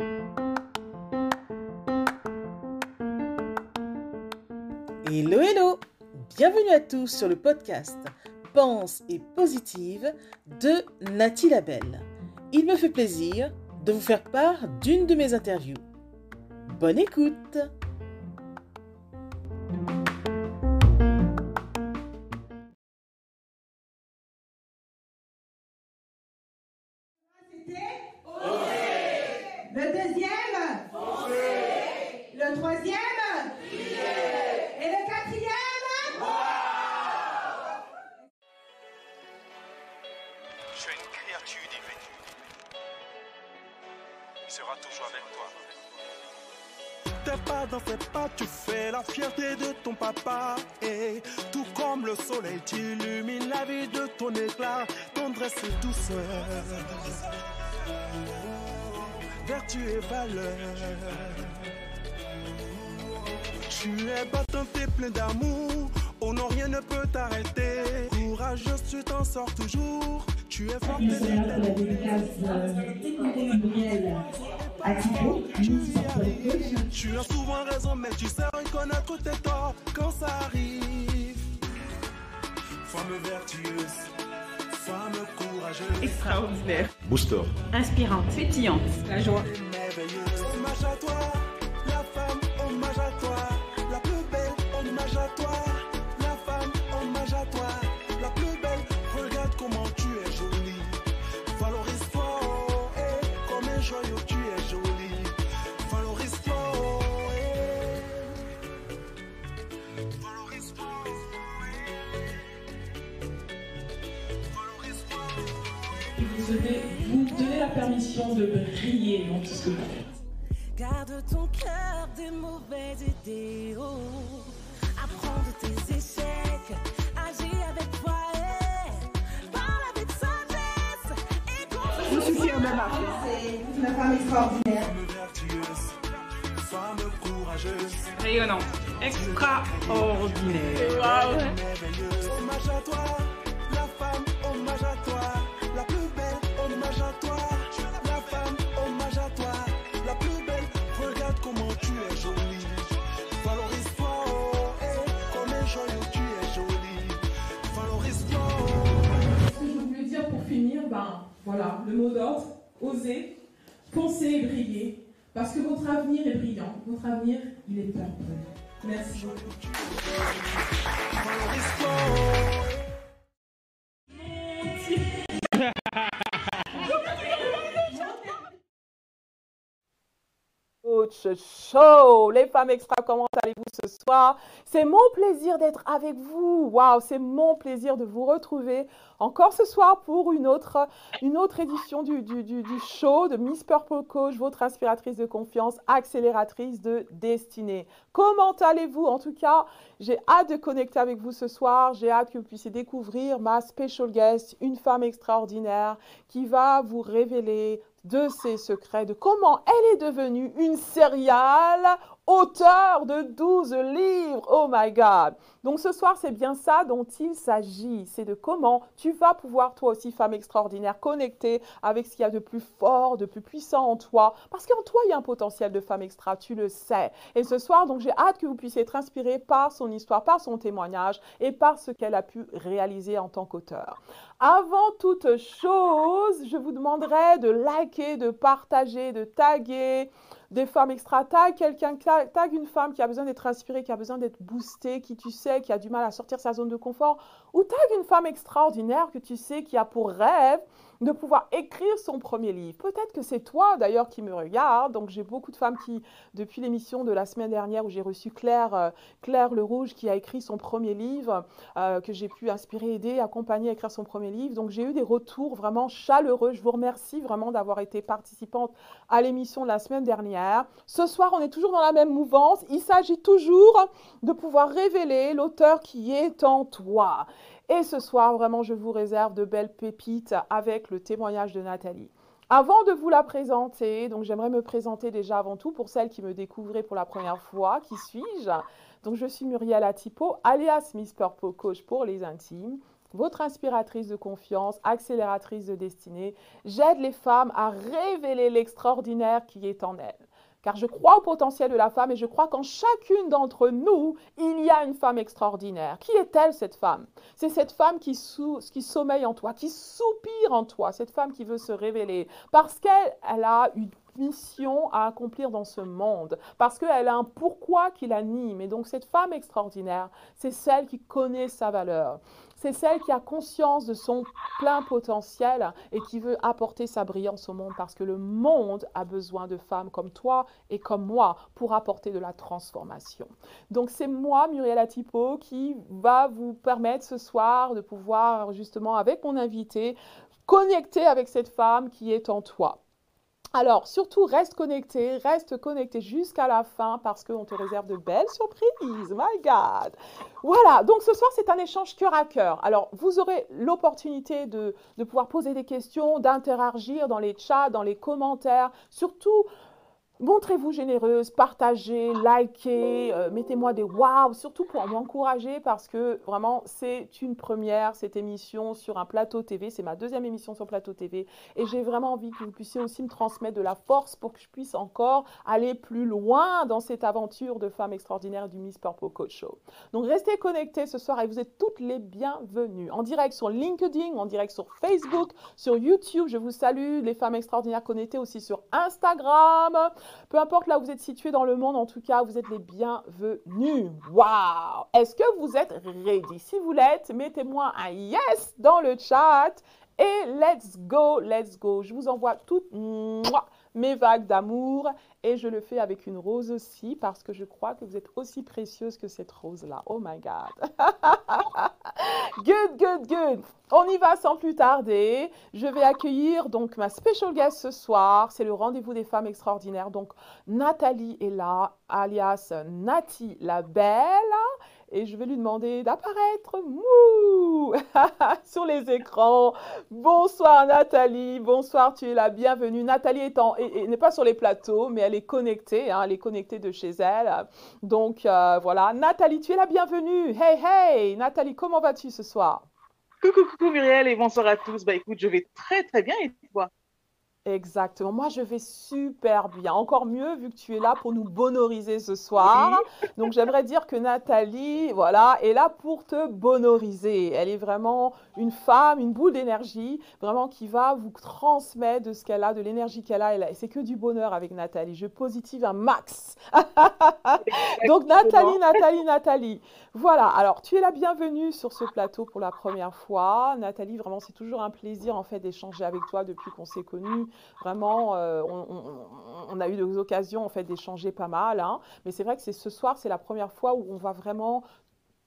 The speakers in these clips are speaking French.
Hello hello Bienvenue à tous sur le podcast Pense et positive de Nathalie Labelle. Il me fait plaisir de vous faire part d'une de mes interviews. Bonne écoute Tu as souvent raison, mais tu sais reconnaître tes torts quand ça arrive. Femme vertueuse, femme courageuse, extraordinaire, Booster. inspirante, pétillante, la joie. Et Je suis fière de ma C'est une femme extraordinaire. Femme vertueuse, femme courageuse, rayonnante, extraordinaire. merveilleuse. Hommage à toi, la femme, hommage à toi, la plus belle, hommage à toi, la femme, hommage à toi, la plus belle. Regarde comment tu es jolie. Valorise-toi, oh, eh, comme un joyau tu es jolie. Valorise-toi. oh. Ce que je voulais dire pour finir, ben voilà, le mot d'ordre, oser, penser et briller. Parce que votre avenir est brillant, votre avenir, il est purple. Merci. Show. Les femmes extra, comment allez-vous ce soir? C'est mon plaisir d'être avec vous. Waouh, c'est mon plaisir de vous retrouver encore ce soir pour une autre, une autre édition du, du show de Miss Purple Coach, votre inspiratrice de confiance, accélératrice de destinée. Comment allez-vous? En tout cas, j'ai hâte de connecter avec vous ce soir. J'ai hâte que vous puissiez découvrir ma special guest, une femme extraordinaire qui va vous révéler de ses secrets, de comment elle est devenue une serial auteur de 12 livres. Oh my God. Donc ce soir, c'est bien ça dont il s'agit. C'est de comment tu vas pouvoir, toi aussi, femme extraordinaire, connecter avec ce qu'il y a de plus fort, de plus puissant en toi. Parce qu'en toi, il y a un potentiel de femme extra, tu le sais. Et ce soir, donc j'ai hâte que vous puissiez être inspiré par son histoire, par son témoignage et par ce qu'elle a pu réaliser en tant qu'auteur. Avant toute chose, je vous demanderai de liker, de partager, de taguer des femmes extra. Tag quelqu'un, tag une femme qui a besoin d'être inspirée, qui a besoin d'être boostée, qui tu sais, qui a du mal à sortir sa zone de confort. Ou tag une femme extraordinaire que tu sais qui a pour rêve de pouvoir écrire son premier livre. Peut-être que c'est toi d'ailleurs qui me regarde. Donc j'ai beaucoup de femmes qui, depuis l'émission de la semaine dernière où j'ai reçu Claire, euh, Claire Le Rouge qui a écrit son premier livre, euh, que j'ai pu inspirer, aider, accompagner à écrire son premier livre. Donc j'ai eu des retours vraiment chaleureux. Je vous remercie vraiment d'avoir été participante à l'émission de la semaine dernière. Ce soir, on est toujours dans la même mouvance. Il s'agit toujours de pouvoir révéler l'auteur qui est en toi. Et ce soir, vraiment, je vous réserve de belles pépites avec le témoignage de Nathalie. Avant de vous la présenter, donc j'aimerais me présenter déjà avant tout pour celles qui me découvraient pour la première fois. Qui suis-je? Donc je suis Muriel Atipo, alias Miss Purple Coach pour les intimes. votre inspiratrice de confiance, accélératrice de destinée. J'aide les femmes à révéler l'extraordinaire qui est en elles. Car je crois au potentiel de la femme et je crois qu'en chacune d'entre nous, il y a une femme extraordinaire. Qui est-elle, cette femme? C'est cette femme qui, sommeille en toi, qui soupire en toi, cette femme qui veut se révéler. Parce qu'elle elle a une mission à accomplir dans ce monde, parce qu'elle a un pourquoi qui l'anime. Et donc cette femme extraordinaire, c'est celle qui connaît sa valeur. C'est celle qui a conscience de son plein potentiel et qui veut apporter sa brillance au monde parce que le monde a besoin de femmes comme toi et comme moi pour apporter de la transformation. Donc c'est moi, Muriel Atipo, qui va vous permettre ce soir de pouvoir justement avec mon invité connecter avec cette femme qui est en toi. Alors, surtout, reste connecté, reste connecté jusqu'à la fin parce qu'on te réserve de belles surprises. My God! Voilà, donc ce soir, c'est un échange cœur à cœur. Alors, vous aurez l'opportunité de, de pouvoir poser des questions, d'interagir dans les chats, dans les commentaires. Surtout, Montrez-vous généreuse, partagez, likez, euh, mettez-moi des waouh, surtout pour m'encourager parce que vraiment c'est une première cette émission sur un plateau TV, c'est ma deuxième émission sur plateau TV et j'ai vraiment envie que vous puissiez aussi me transmettre de la force pour que je puisse encore aller plus loin dans cette aventure de femme extraordinaire du Miss Purple Coach Show. Donc restez connectés ce soir et vous êtes toutes les bienvenues en direct sur LinkedIn, en direct sur Facebook, sur YouTube. Je vous salue, les femmes extraordinaires connectées aussi sur Instagram. Peu importe là où vous êtes situé dans le monde, en tout cas, vous êtes les bienvenus. Waouh Est-ce que vous êtes ready? Si vous l'êtes, mettez-moi un yes dans le chat et let's go, let's go. Je vous envoie toutes mes vagues d'amour et je le fais avec une rose aussi parce que je crois que vous êtes aussi précieuse que cette rose-là. Oh my God. good, good, good. On y va sans plus tarder. Je vais accueillir donc ma special guest ce soir. C'est le rendez-vous des femmes extraordinaires. Donc Nathalie est là, alias Nati la Belle. Et je vais lui demander d'apparaître mou sur les écrans. Bonsoir Nathalie, bonsoir, tu es la bienvenue. Nathalie est est- n'est pas sur les plateaux, mais elle est connectée, hein, elle est connectée de chez elle. Donc euh, voilà, Nathalie, tu es la bienvenue. Hey, hey, Nathalie, comment vas-tu ce soir? Coucou, coucou Muriel et bonsoir à tous. Bah écoute, je vais très très bien et Exactement. Moi, je vais super bien. Encore mieux vu que tu es là pour nous bonoriser ce soir. Donc, j'aimerais dire que Nathalie, voilà, est là pour te bonoriser. Elle est vraiment une femme, une boule d'énergie, vraiment qui va vous transmettre de ce qu'elle a, de l'énergie qu'elle a. Et c'est que du bonheur avec Nathalie. Je positive un max. Donc, Nathalie, Nathalie, Nathalie. Voilà, alors tu es la bienvenue sur ce plateau pour la première fois. Nathalie, vraiment, c'est toujours un plaisir en fait d'échanger avec toi depuis qu'on s'est connus. Vraiment, euh, on, a eu des occasions en fait d'échanger pas mal. hein. Mais c'est vrai que c'est ce soir, c'est la première fois où on va vraiment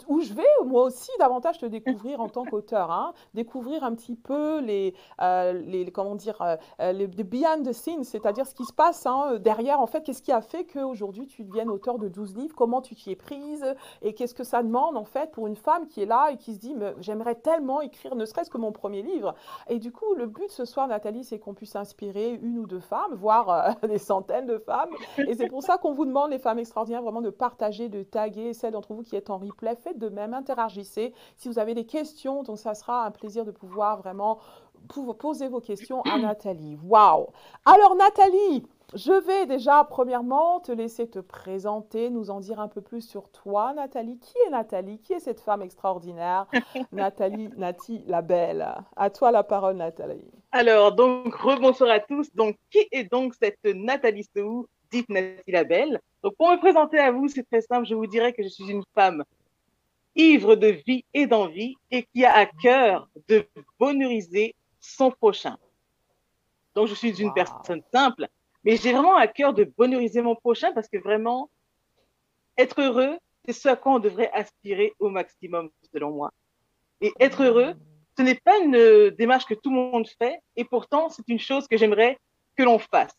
où je vais moi aussi davantage te découvrir en tant qu'auteur, hein. découvrir un petit peu les, euh, les comment dire, euh, euh, les, behind the scenes, c'est-à-dire ce qui se passe hein, derrière, en fait, qu'est-ce qui a fait qu'aujourd'hui tu deviennes auteur de 12 livres, comment tu t'y es prise, et qu'est-ce que ça demande en fait pour une femme qui est là et qui se dit j'aimerais tellement écrire ne serait-ce que mon premier livre? Et du coup, le but ce soir, Nathalie, c'est qu'on puisse inspirer une ou deux femmes, voire euh, des centaines de femmes. Et c'est pour ça qu'on vous demande, les femmes extraordinaires, vraiment de partager, de taguer celles d'entre vous qui êtes en replay. Faites de même, interagissez. Si vous avez des questions, donc ça sera un plaisir de pouvoir vraiment poser vos questions à Nathalie. Waouh Alors Nathalie, je vais déjà premièrement te laisser te présenter, nous en dire un peu plus sur toi, Nathalie. Qui est Nathalie? Qui est cette femme extraordinaire? Nathalie, Nati, la belle. À toi la parole, Nathalie. Alors, donc, rebonsoir à tous. Donc, qui est donc cette Nathalie Sou, dite Nathalie la Belle? Donc, pour me présenter à vous, c'est très simple. Je vous dirais que je suis une femme ivre de vie et d'envie et qui a à cœur de bonheuriser son prochain. Donc, je suis une Wow. personne simple, mais j'ai vraiment à cœur de bonheuriser mon prochain parce que vraiment, être heureux, c'est ce à quoi on devrait aspirer au maximum, selon moi. Et être heureux, ce n'est pas une euh, démarche que tout le monde fait, et pourtant, c'est une chose que j'aimerais que l'on fasse.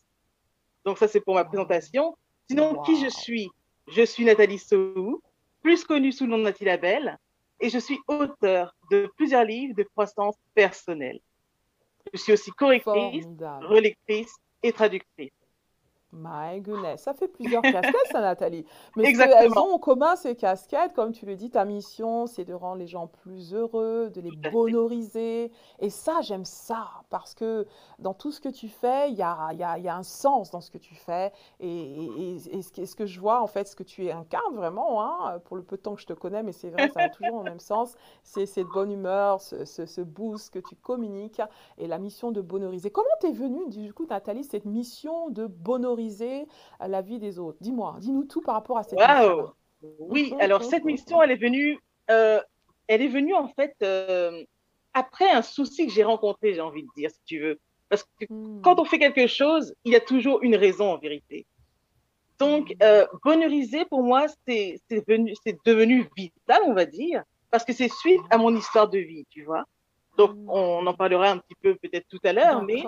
Donc ça, c'est pour ma présentation. Sinon, qui je suis? Je suis Nathalie Sou, plus connue sous le nom de Nathalie Labelle, et je suis auteur de plusieurs livres de croissance personnelle. Je suis aussi correctrice, relectrice et traductrice. My goodness, ça fait plusieurs casquettes, ça, Nathalie. Mais ce qu'elles Exactement. ont en commun, ces casquettes, comme tu le dis, ta mission, c'est de rendre les gens plus heureux, de les bonoriser. Et ça, j'aime ça, parce que dans tout ce que tu fais, il y a, il y a- il y a un sens dans ce que tu fais. Et, et- et- et ce que, ce que je vois, en fait, ce que tu incarnes vraiment, hein, pour le peu de temps que je te connais, mais c'est vrai, ça va toujours dans le même sens, c'est cette bonne humeur, ce, ce- ce boost que tu communiques et la mission de bonoriser. Comment t'es venue, du coup, Nathalie, cette mission de bonoriser euh, la vie des autres? Dis-moi, dis-nous tout par rapport à cette Waouh! mission-là. Oui, Mhm, alors cette mhm. mission, elle est venue, euh, elle est venue en fait euh, après un souci que j'ai rencontré, j'ai envie de dire, si tu veux. Parce que Hmm. quand on fait quelque chose, il y a toujours une raison en vérité. Donc, euh, bonheuriser pour moi, c'est c'est venu, c'est devenu vital, on va dire, parce que c'est suite à mon histoire de vie, tu vois. Donc, on en parlera un petit peu peut-être tout à l'heure, mais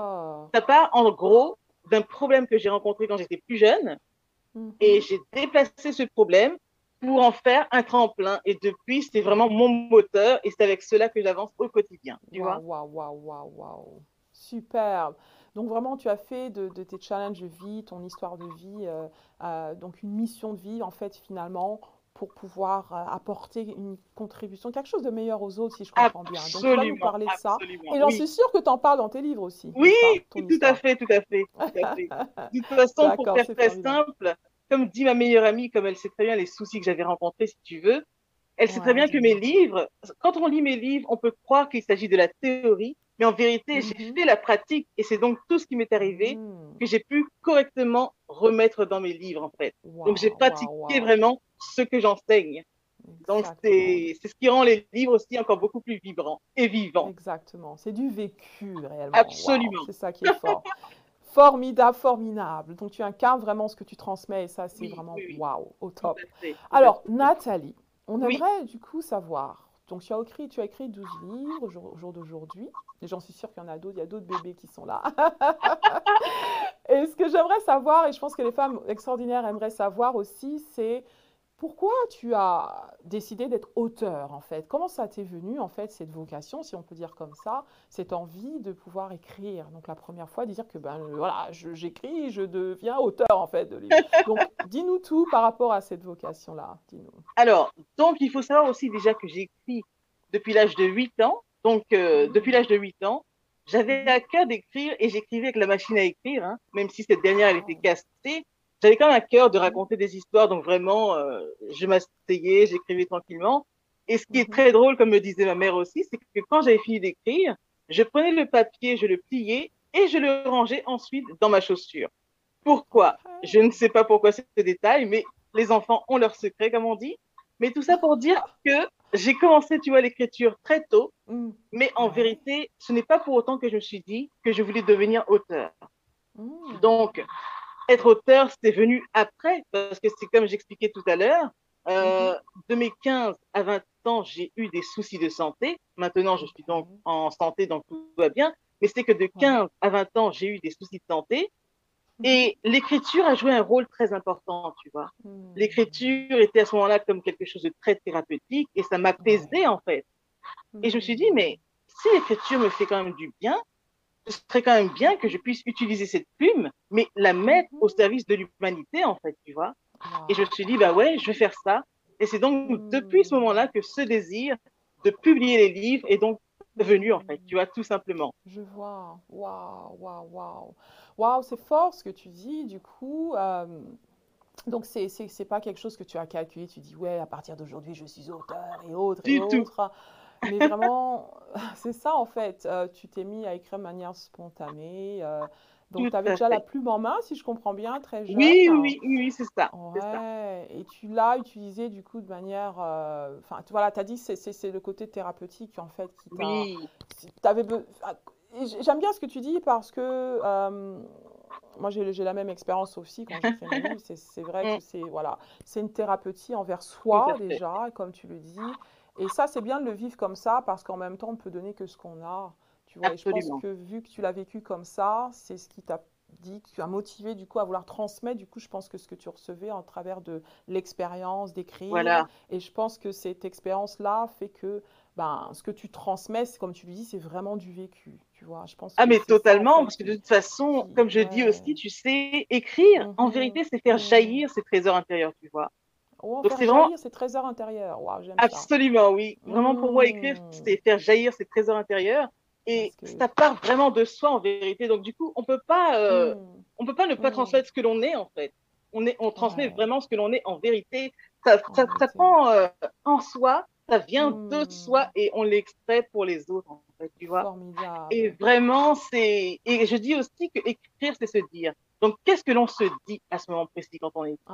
ça part en gros d'un problème que j'ai rencontré quand j'étais plus jeune Mhm. et j'ai déplacé ce problème pour en faire un tremplin. Et depuis, c'est vraiment mon moteur et c'est avec cela que j'avance au quotidien, tu vois. Waouh, waouh, waouh, waouh, waouh. Superbe. Donc vraiment, tu as fait de, de tes challenges de vie, ton histoire de vie, euh, euh, donc une mission de vie, en fait, finalement, pour pouvoir euh, apporter une contribution, quelque chose de meillure aux autres, si je comprends bien. Donc tu vas nous parler de ça. Et j'en oui. suis sûre que tu en parles dans tes livres aussi, Oui, tout à fait, tout à fait, tout à fait. De toute façon, pour faire très formidable. simple, comme dit ma meilleure amie, comme elle sait très bien les soucis que j'avais rencontrés, si tu veux, elle sait très bien que mes livres, quand on lit mes livres, on peut croire qu'il s'agit de la théorie, mais en vérité, j'ai Mhm. fait la pratique et c'est donc tout ce qui m'est arrivé Mhm. que j'ai pu correctement remettre dans mes livres, en fait. Donc, j'ai pratiqué vraiment ce que j'enseigne. Donc, c'est ce qui rend les livres aussi encore beaucoup plus vibrants et vivants. Exactement. C'est du vécu réellement. Absolument. C'est ça qui est fort. Formidable, formidable. Donc tu incarnes vraiment ce que tu transmets et ça, c'est Oui, vraiment oui, waouh, au top. fait, Alors. Nathalie, on Oui. aimerait du coup savoir. Donc tu as écrit, tu as écrit 12 livres au jour, au jour d'aujourd'hui. Et j'en suis sûre qu'il y en a d'autres, il y a d'autres bébés qui sont là. et ce que j'aimerais savoir, et je pense que les femmes extraordinaires aimeraient savoir aussi, c'est pourquoi tu as décidé d'être auteur en fait? Comment ça t'est venu en fait cette vocation, si on peut dire comme ça, cette envie de pouvoir écrire? Donc la première fois, dire que ben euh, voilà, j'écris, je deviens auteur en fait de livres. Donc dis-nous tout par rapport à cette vocation-là. Dis-nous. Alors, donc, il faut savoir aussi déjà que j'ai écrit depuis l'âge de 8 ans. Donc, euh, depuis l'âge de 8 ans, j'avais à cœur d'écrire et j'écrivais avec la machine à écrire, hein, même si cette dernière, elle était cassée. J'avais quand même à cœur de raconter des histoires. Donc, vraiment, euh, je m'asseyais, j'écrivais tranquillement. Et ce qui est Mhm. très drôle, comme me disait ma mère aussi, c'est que quand j'avais fini d'écrire, je prenais le papier, je le pliais et je le rangeais ensuite dans ma chaussure. Pourquoi? Je ne sais pas pourquoi ce détail, mais les enfants ont leurs secrets, comme on dit. Mais tout ça pour dire que j'ai commencé, tu vois, l'écriture très tôt, Mm. mais en vérité, ce n'est pas pour autant que je me suis dit que je voulais devenir auteur. Mm. Donc, être auteur, c'est venu après, parce que c'est comme j'expliquais tout à l'heure, euh, de mes 15 à 20 ans, j'ai eu des soucis de santé. Maintenant, je suis donc en santé, donc tout va bien. Mais c'est que de 15 à 20 ans, j'ai eu des soucis de santé. Et l'écriture a joué un rôle très important, tu vois. Mm. L'écriture était à ce moment-là comme quelque chose de très thérapeutique et ça m'apaisait en fait. Et je me suis dit, mais si l'écriture me fait quand même du bien, ce serait quand même bien que je puisse utiliser cette plume, mais la mettre au service de l'humanité en fait, tu vois. Et je me suis dit, bah ouais, je vais faire ça. Et c'est donc depuis ce moment-là que ce désir de publier les livres est donc venu en fait, tu vois, tout simplement. Je vois. Waouh, waouh, waouh. Waouh, c'est fort ce que tu dis. Du coup, euh, donc c'est c'est pas quelque chose que tu as calculé. Tu dis ouais, à partir d'aujourd'hui, je suis auteur et autres et Du tout. Mais vraiment, c'est ça en fait. Euh, tu t'es mis à écrire de manière spontanée. euh, donc tu avais déjà la fait. plume en main, si je comprends bien, très jeune. Oui, oui, oui, oui, c'est ça. et tu l'as utilisé du coup de manière. euh, Enfin, voilà, tu as dit c'est c'est- le côté thérapeutique en fait qui t'a. Oui, ah, J'aime bien ce que tu dis parce que moi j'ai j'ai la même expérience aussi quand j'écris mes livres. C'est c'est vrai que c'est voilà, c'est une thérapeutie envers soi fait. déjà, comme tu le dis. Et ça, c'est bien de le vivre comme ça parce qu'en même temps, on peut donner que ce qu'on a. Tu vois, et je pense que vu que tu l'as vécu comme ça, c'est ce qui t'a dit, tu as motivé du coup à vouloir transmettre. Du coup, je pense que ce que tu recevais en travers de l'expérience d'écrire. voilà. Et je pense que cette expérience-là fait que ben, ce que tu transmets, comme tu le dis, c'est vraiment du vécu, tu vois. Je pense Ah, mais ça, totalement, parce que de toute façon, qui, comme je dis aussi, tu sais, écrire, en Mhm, vérité, c'est faire mhm. jaillir ses trésors intérieurs, tu vois. Oh, Donc, c'est vraiment jaillir ses trésors intérieurs. Ça. Absolument, oui. Vraiment, pour moi, écrire, Mhm. c'est faire jaillir ses trésors intérieurs. Et que. ça part vraiment de soi, en vérité. Donc, du coup, on peut pas, euh, Mhm, on peut pas ne pas mhm. transmettre ce que l'on est, en fait. On est, on transmet Ouais, vraiment ce que l'on est en vérité. Ça, en ça, ça vérité. prend euh, en soi, ça vient de soi et on l'extrait pour les autres, en fait, tu vois. Et Formidable. vraiment, c'est. Et je dis aussi que écrire, c'est se dire. Donc, qu'est-ce que l'on se dit à ce moment précis quand on écrit?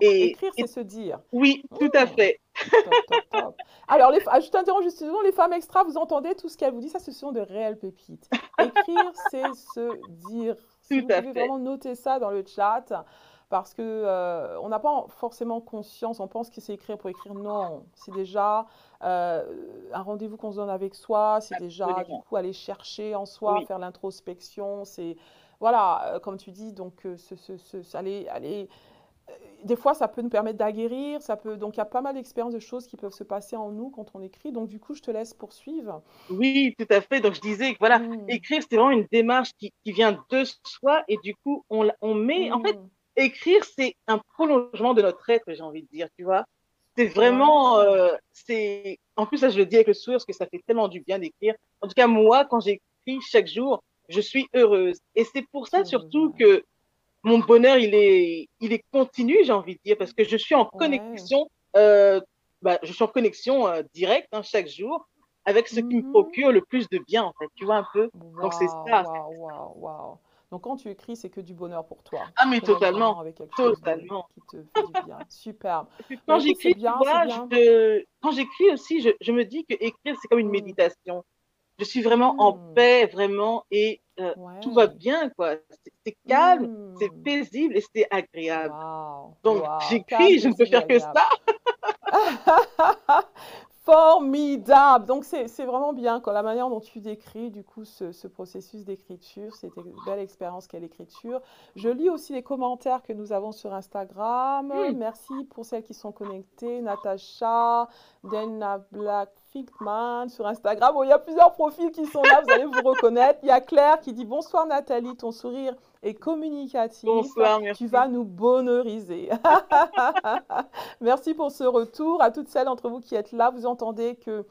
Et, Écrire, et- c'est se dire. oui, tout à Mhm. fait. Top, top, top. Alors, les, je t'interromps juste. Les femmes extra, vous entendez tout ce qu'elles vous disent Ça, ce sont de réelles pépites. Écrire, c'est se dire. Si Tout vous à pouvez fait. vraiment noter ça dans le chat, parce que euh, on n'a pas forcément conscience. On pense que c'est écrire pour écrire. Non, c'est déjà euh, un rendez-vous qu'on se donne avec soi. C'est déjà du coup aller chercher en soi, Oui. faire l'introspection. C'est voilà, euh, comme tu dis, donc euh, aller, aller euh, des fois, ça peut nous permettre d'aguerrir, ça peut... Donc, il y a pas mal d'expériences, de choses qui peuvent se passer en nous quand on écrit. Donc, du coup, je te laisse poursuivre. Oui, tout à fait. Donc, je disais que voilà, Mm. écrire, c'est vraiment une démarche qui, qui vient de soi et du coup, on, met. En fait, Mm. écrire, c'est un prolongement de notre être, j'ai envie de dire, tu vois. C'est vraiment. Euh, c'est En plus, ça, je le dis avec le sourire parce que ça fait tellement du bien d'écrire. En tout cas, moi, quand j'écris chaque jour, je suis heureuse. Et c'est pour ça, surtout, que mon bonheur, il est, il est continu, j'ai envie de dire, parce que je suis en connexion. euh, bah, je suis en connexion euh, directe hein, chaque jour avec ce qui me Mhm. procure le plus de bien, en fait. Tu vois un peu Donc, c'est ça. Donc, quand tu écris, c'est que du bonheur pour toi. Ah, mais totalement. avec Totalement. qui te fait du bien. Superbe. J'écris, quand j'écris aussi, je, je me dis que écrire, c'est comme une Mm. méditation. Je suis vraiment en Mm. paix, vraiment, et euh, tout va bien, quoi. C'est calme, Mm. c'est paisible et c'est agréable. Donc. Calme, j'écris, je ne peux faire que ça. Formidable. Donc c'est vraiment bien quand la manière dont tu décris du coup ce, ce processus d'écriture, une belle expérience qu'est l'écriture. Je lis aussi les commentaires que nous avons sur Instagram. Mm. Merci pour celles qui sont connectées. Natacha, Dana Black Fickman sur Instagram. Bon, il y a plusieurs profils qui sont là, vous allez vous reconnaître. Il y a Claire qui dit bonsoir Nathalie, ton sourire est communicatif. Bonsoir, merci. Tu vas nous bonheuriser. Merci pour ce retour. À toutes celles d'entre vous qui êtes là, vous entendez que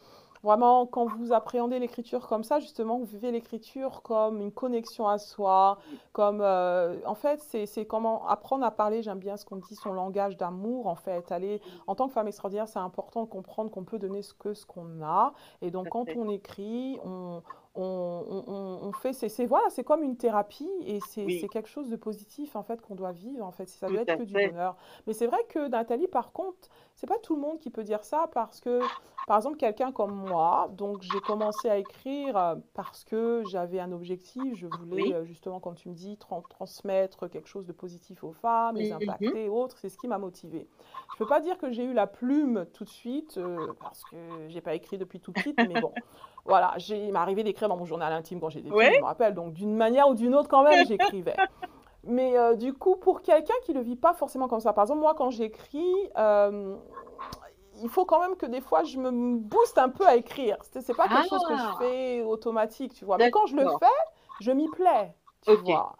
vraiment, quand vous appréhendez l'écriture comme ça, justement, vous vivez l'écriture comme une connexion à soi, comme, euh, en fait, c'est comment apprendre à parler, j'aime bien ce qu'on dit, son langage d'amour, en fait. Aller, en tant que femme extraordinaire, c'est important de comprendre qu'on peut donner ce que ce qu'on a. Et donc, quand on écrit, on, on, on- on- on fait, c'est voilà, c'est comme une thérapie et c'est Oui. quelque chose de positif, en fait, qu'on doit vivre, en fait. Ça Tout doit être que du bonheur. Mais c'est vrai que Nathalie, par contre, c'est pas tout le monde qui peut dire ça parce que, par exemple, quelqu'un comme moi, donc j'ai commencé à écrire euh, parce que j'avais un objectif, je voulais Oui. euh, justement, comme tu me dis, tran- transmettre quelque chose de positif aux femmes, les Mhm. impacter, autres, c'est ce qui m'a motivée. Je peux pas dire que j'ai eu la plume tout de suite euh, parce que j'ai pas écrit depuis tout petite, mais bon, voilà, il m'est arrivé d'écrire dans mon journal intime quand j'étais petite, Ouais. je me rappelle, donc d'une manière ou d'une autre, quand même, j'écrivais. Mais euh, du coup, pour quelqu'un qui ne le vit pas forcément comme ça, par exemple, moi, quand j'écris, euh, il faut quand même que des fois, je me booste un peu à écrire. C'est c'est pas quelque chose que je Ah. fais automatique, tu vois. Mais quand je le fais, je m'y plais, tu vois.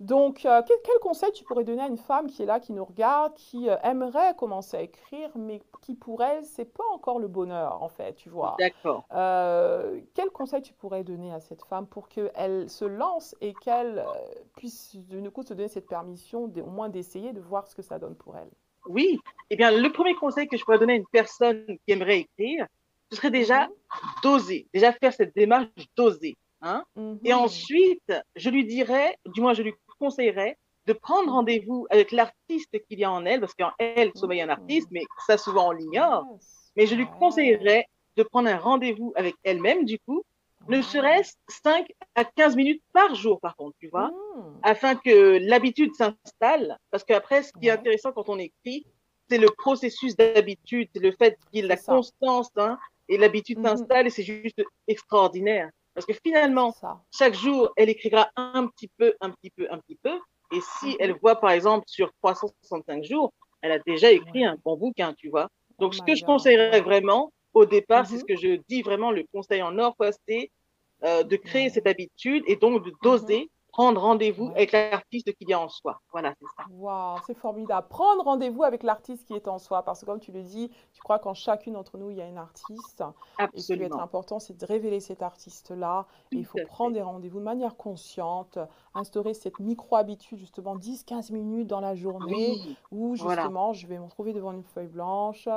Donc, euh, quel, quel conseil tu pourrais donner à une femme qui est là, qui nous regarde, qui euh, aimerait commencer à écrire, mais qui pour elle, c'est pas encore le bonheur, en fait, tu vois? D'accord. Euh, quel conseil tu pourrais donner à cette femme pour qu'elle se lance et qu'elle puisse du coup se donner cette permission de- au moins d'essayer de voir ce que ça donne pour elle? Oui. Eh bien, le premier conseil que je pourrais donner à une personne qui aimerait écrire, ce serait déjà Mhm. d'oser, déjà faire cette démarche d'oser. Hein? Et Mhm. ensuite, je lui dirais, du moins, je lui conseillerais de prendre rendez-vous avec l'artiste qu'il y a en elle, parce qu'en elle sommeille un artiste, mais ça, souvent, on l'ignore. Mais je lui Ouais. conseillerais de prendre un rendez-vous avec elle-même, du coup, ne serait-ce 5 à 15 minutes par jour, par contre, tu vois, Mhm. afin que l'habitude s'installe. Parce qu'après, ce qui est intéressant quand on écrit, c'est le processus d'habitude, c'est le fait qu'il y ait la ça. constance, hein, et l'habitude Mhm. s'installe, et c'est juste extraordinaire. Parce que finalement, ça. chaque jour, elle écrira un petit peu, un petit peu, un petit peu. Et si Mhm. elle voit, par exemple, sur 365 jours, elle a déjà écrit un bon bouquin, tu vois. Donc, Oh ce my que je conseillerais vraiment au départ, c'est Mhm. ce que je dis vraiment, le conseil en or, c'est euh, de créer cette habitude et donc de doser, prendre rendez-vous Ouais. avec l'artiste qu'il y a en soi. Voilà, c'est ça. Waouh, c'est formidable. Prendre rendez-vous avec l'artiste qui est en soi, parce que comme tu le dis, tu crois qu'en chacune d'entre nous, il y a une artiste. Et ce qui va être Absolument. important, c'est de révéler cet artiste-là. Il faut prendre des rendez-vous de manière consciente, instaurer cette micro-habitude, justement 10-15 minutes dans la journée, Oui, où voilà. justement, je vais me retrouver devant une feuille blanche.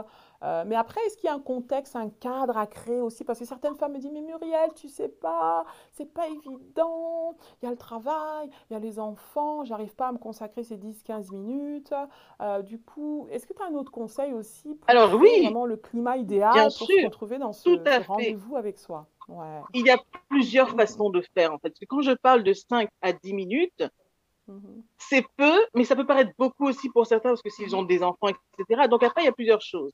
Euh, mais après, est-ce qu'il y a un contexte, un cadre à créer aussi? Parce que certaines femmes me disent, mais Muriel, tu sais pas, c'est pas évident, il y a le travail, il y a les enfants, j'arrive pas à me consacrer ces 10-15 minutes. Euh, du coup, est-ce que tu as un autre conseil aussi pour Alors créer oui, vraiment le climat idéal bien pour se retrouver dans ce, rendez-vous avec soi? Ouais. Il y a plusieurs façons de faire, en fait. Parce que quand je parle de 5 à 10 minutes, mhm, c'est peu, mais ça peut paraître beaucoup aussi pour certains parce que s'ils ont des enfants, etc. Donc après, il y a plusieurs choses.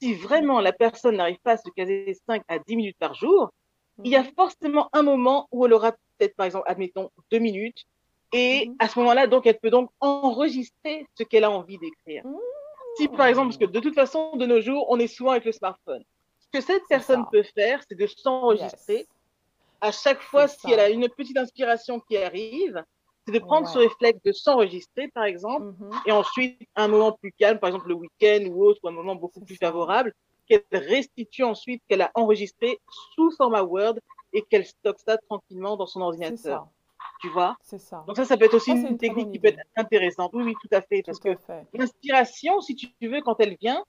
Si vraiment la personne n'arrive pas à se caser 5 à 10 minutes par jour, il y a mhm, forcément un moment où elle aura peut-être, par exemple, admettons, deux minutes. Et mhm, à ce moment-là, donc, elle peut donc enregistrer ce qu'elle a envie d'écrire. Si, par exemple, parce que de toute façon, de nos jours, on est souvent avec le smartphone. Que cette personne ça. peut faire, c'est de s'enregistrer Yes. à chaque fois, si elle a une petite inspiration qui arrive, c'est de prendre ce réflexe de s'enregistrer, par exemple, Mhm, et ensuite, un moment plus calme, par exemple le week-end ou autre, ou un moment beaucoup plus favorable, qu'elle restitue ensuite, qu'elle a enregistré sous format Word et qu'elle stocke ça tranquillement dans son ordinateur. Tu vois? C'est ça. Donc ça, ça peut être aussi Ça, une technique qui peut être intéressante. Oui, oui, tout à fait. Parce Tout que à fait. l'inspiration, si tu veux, quand elle vient,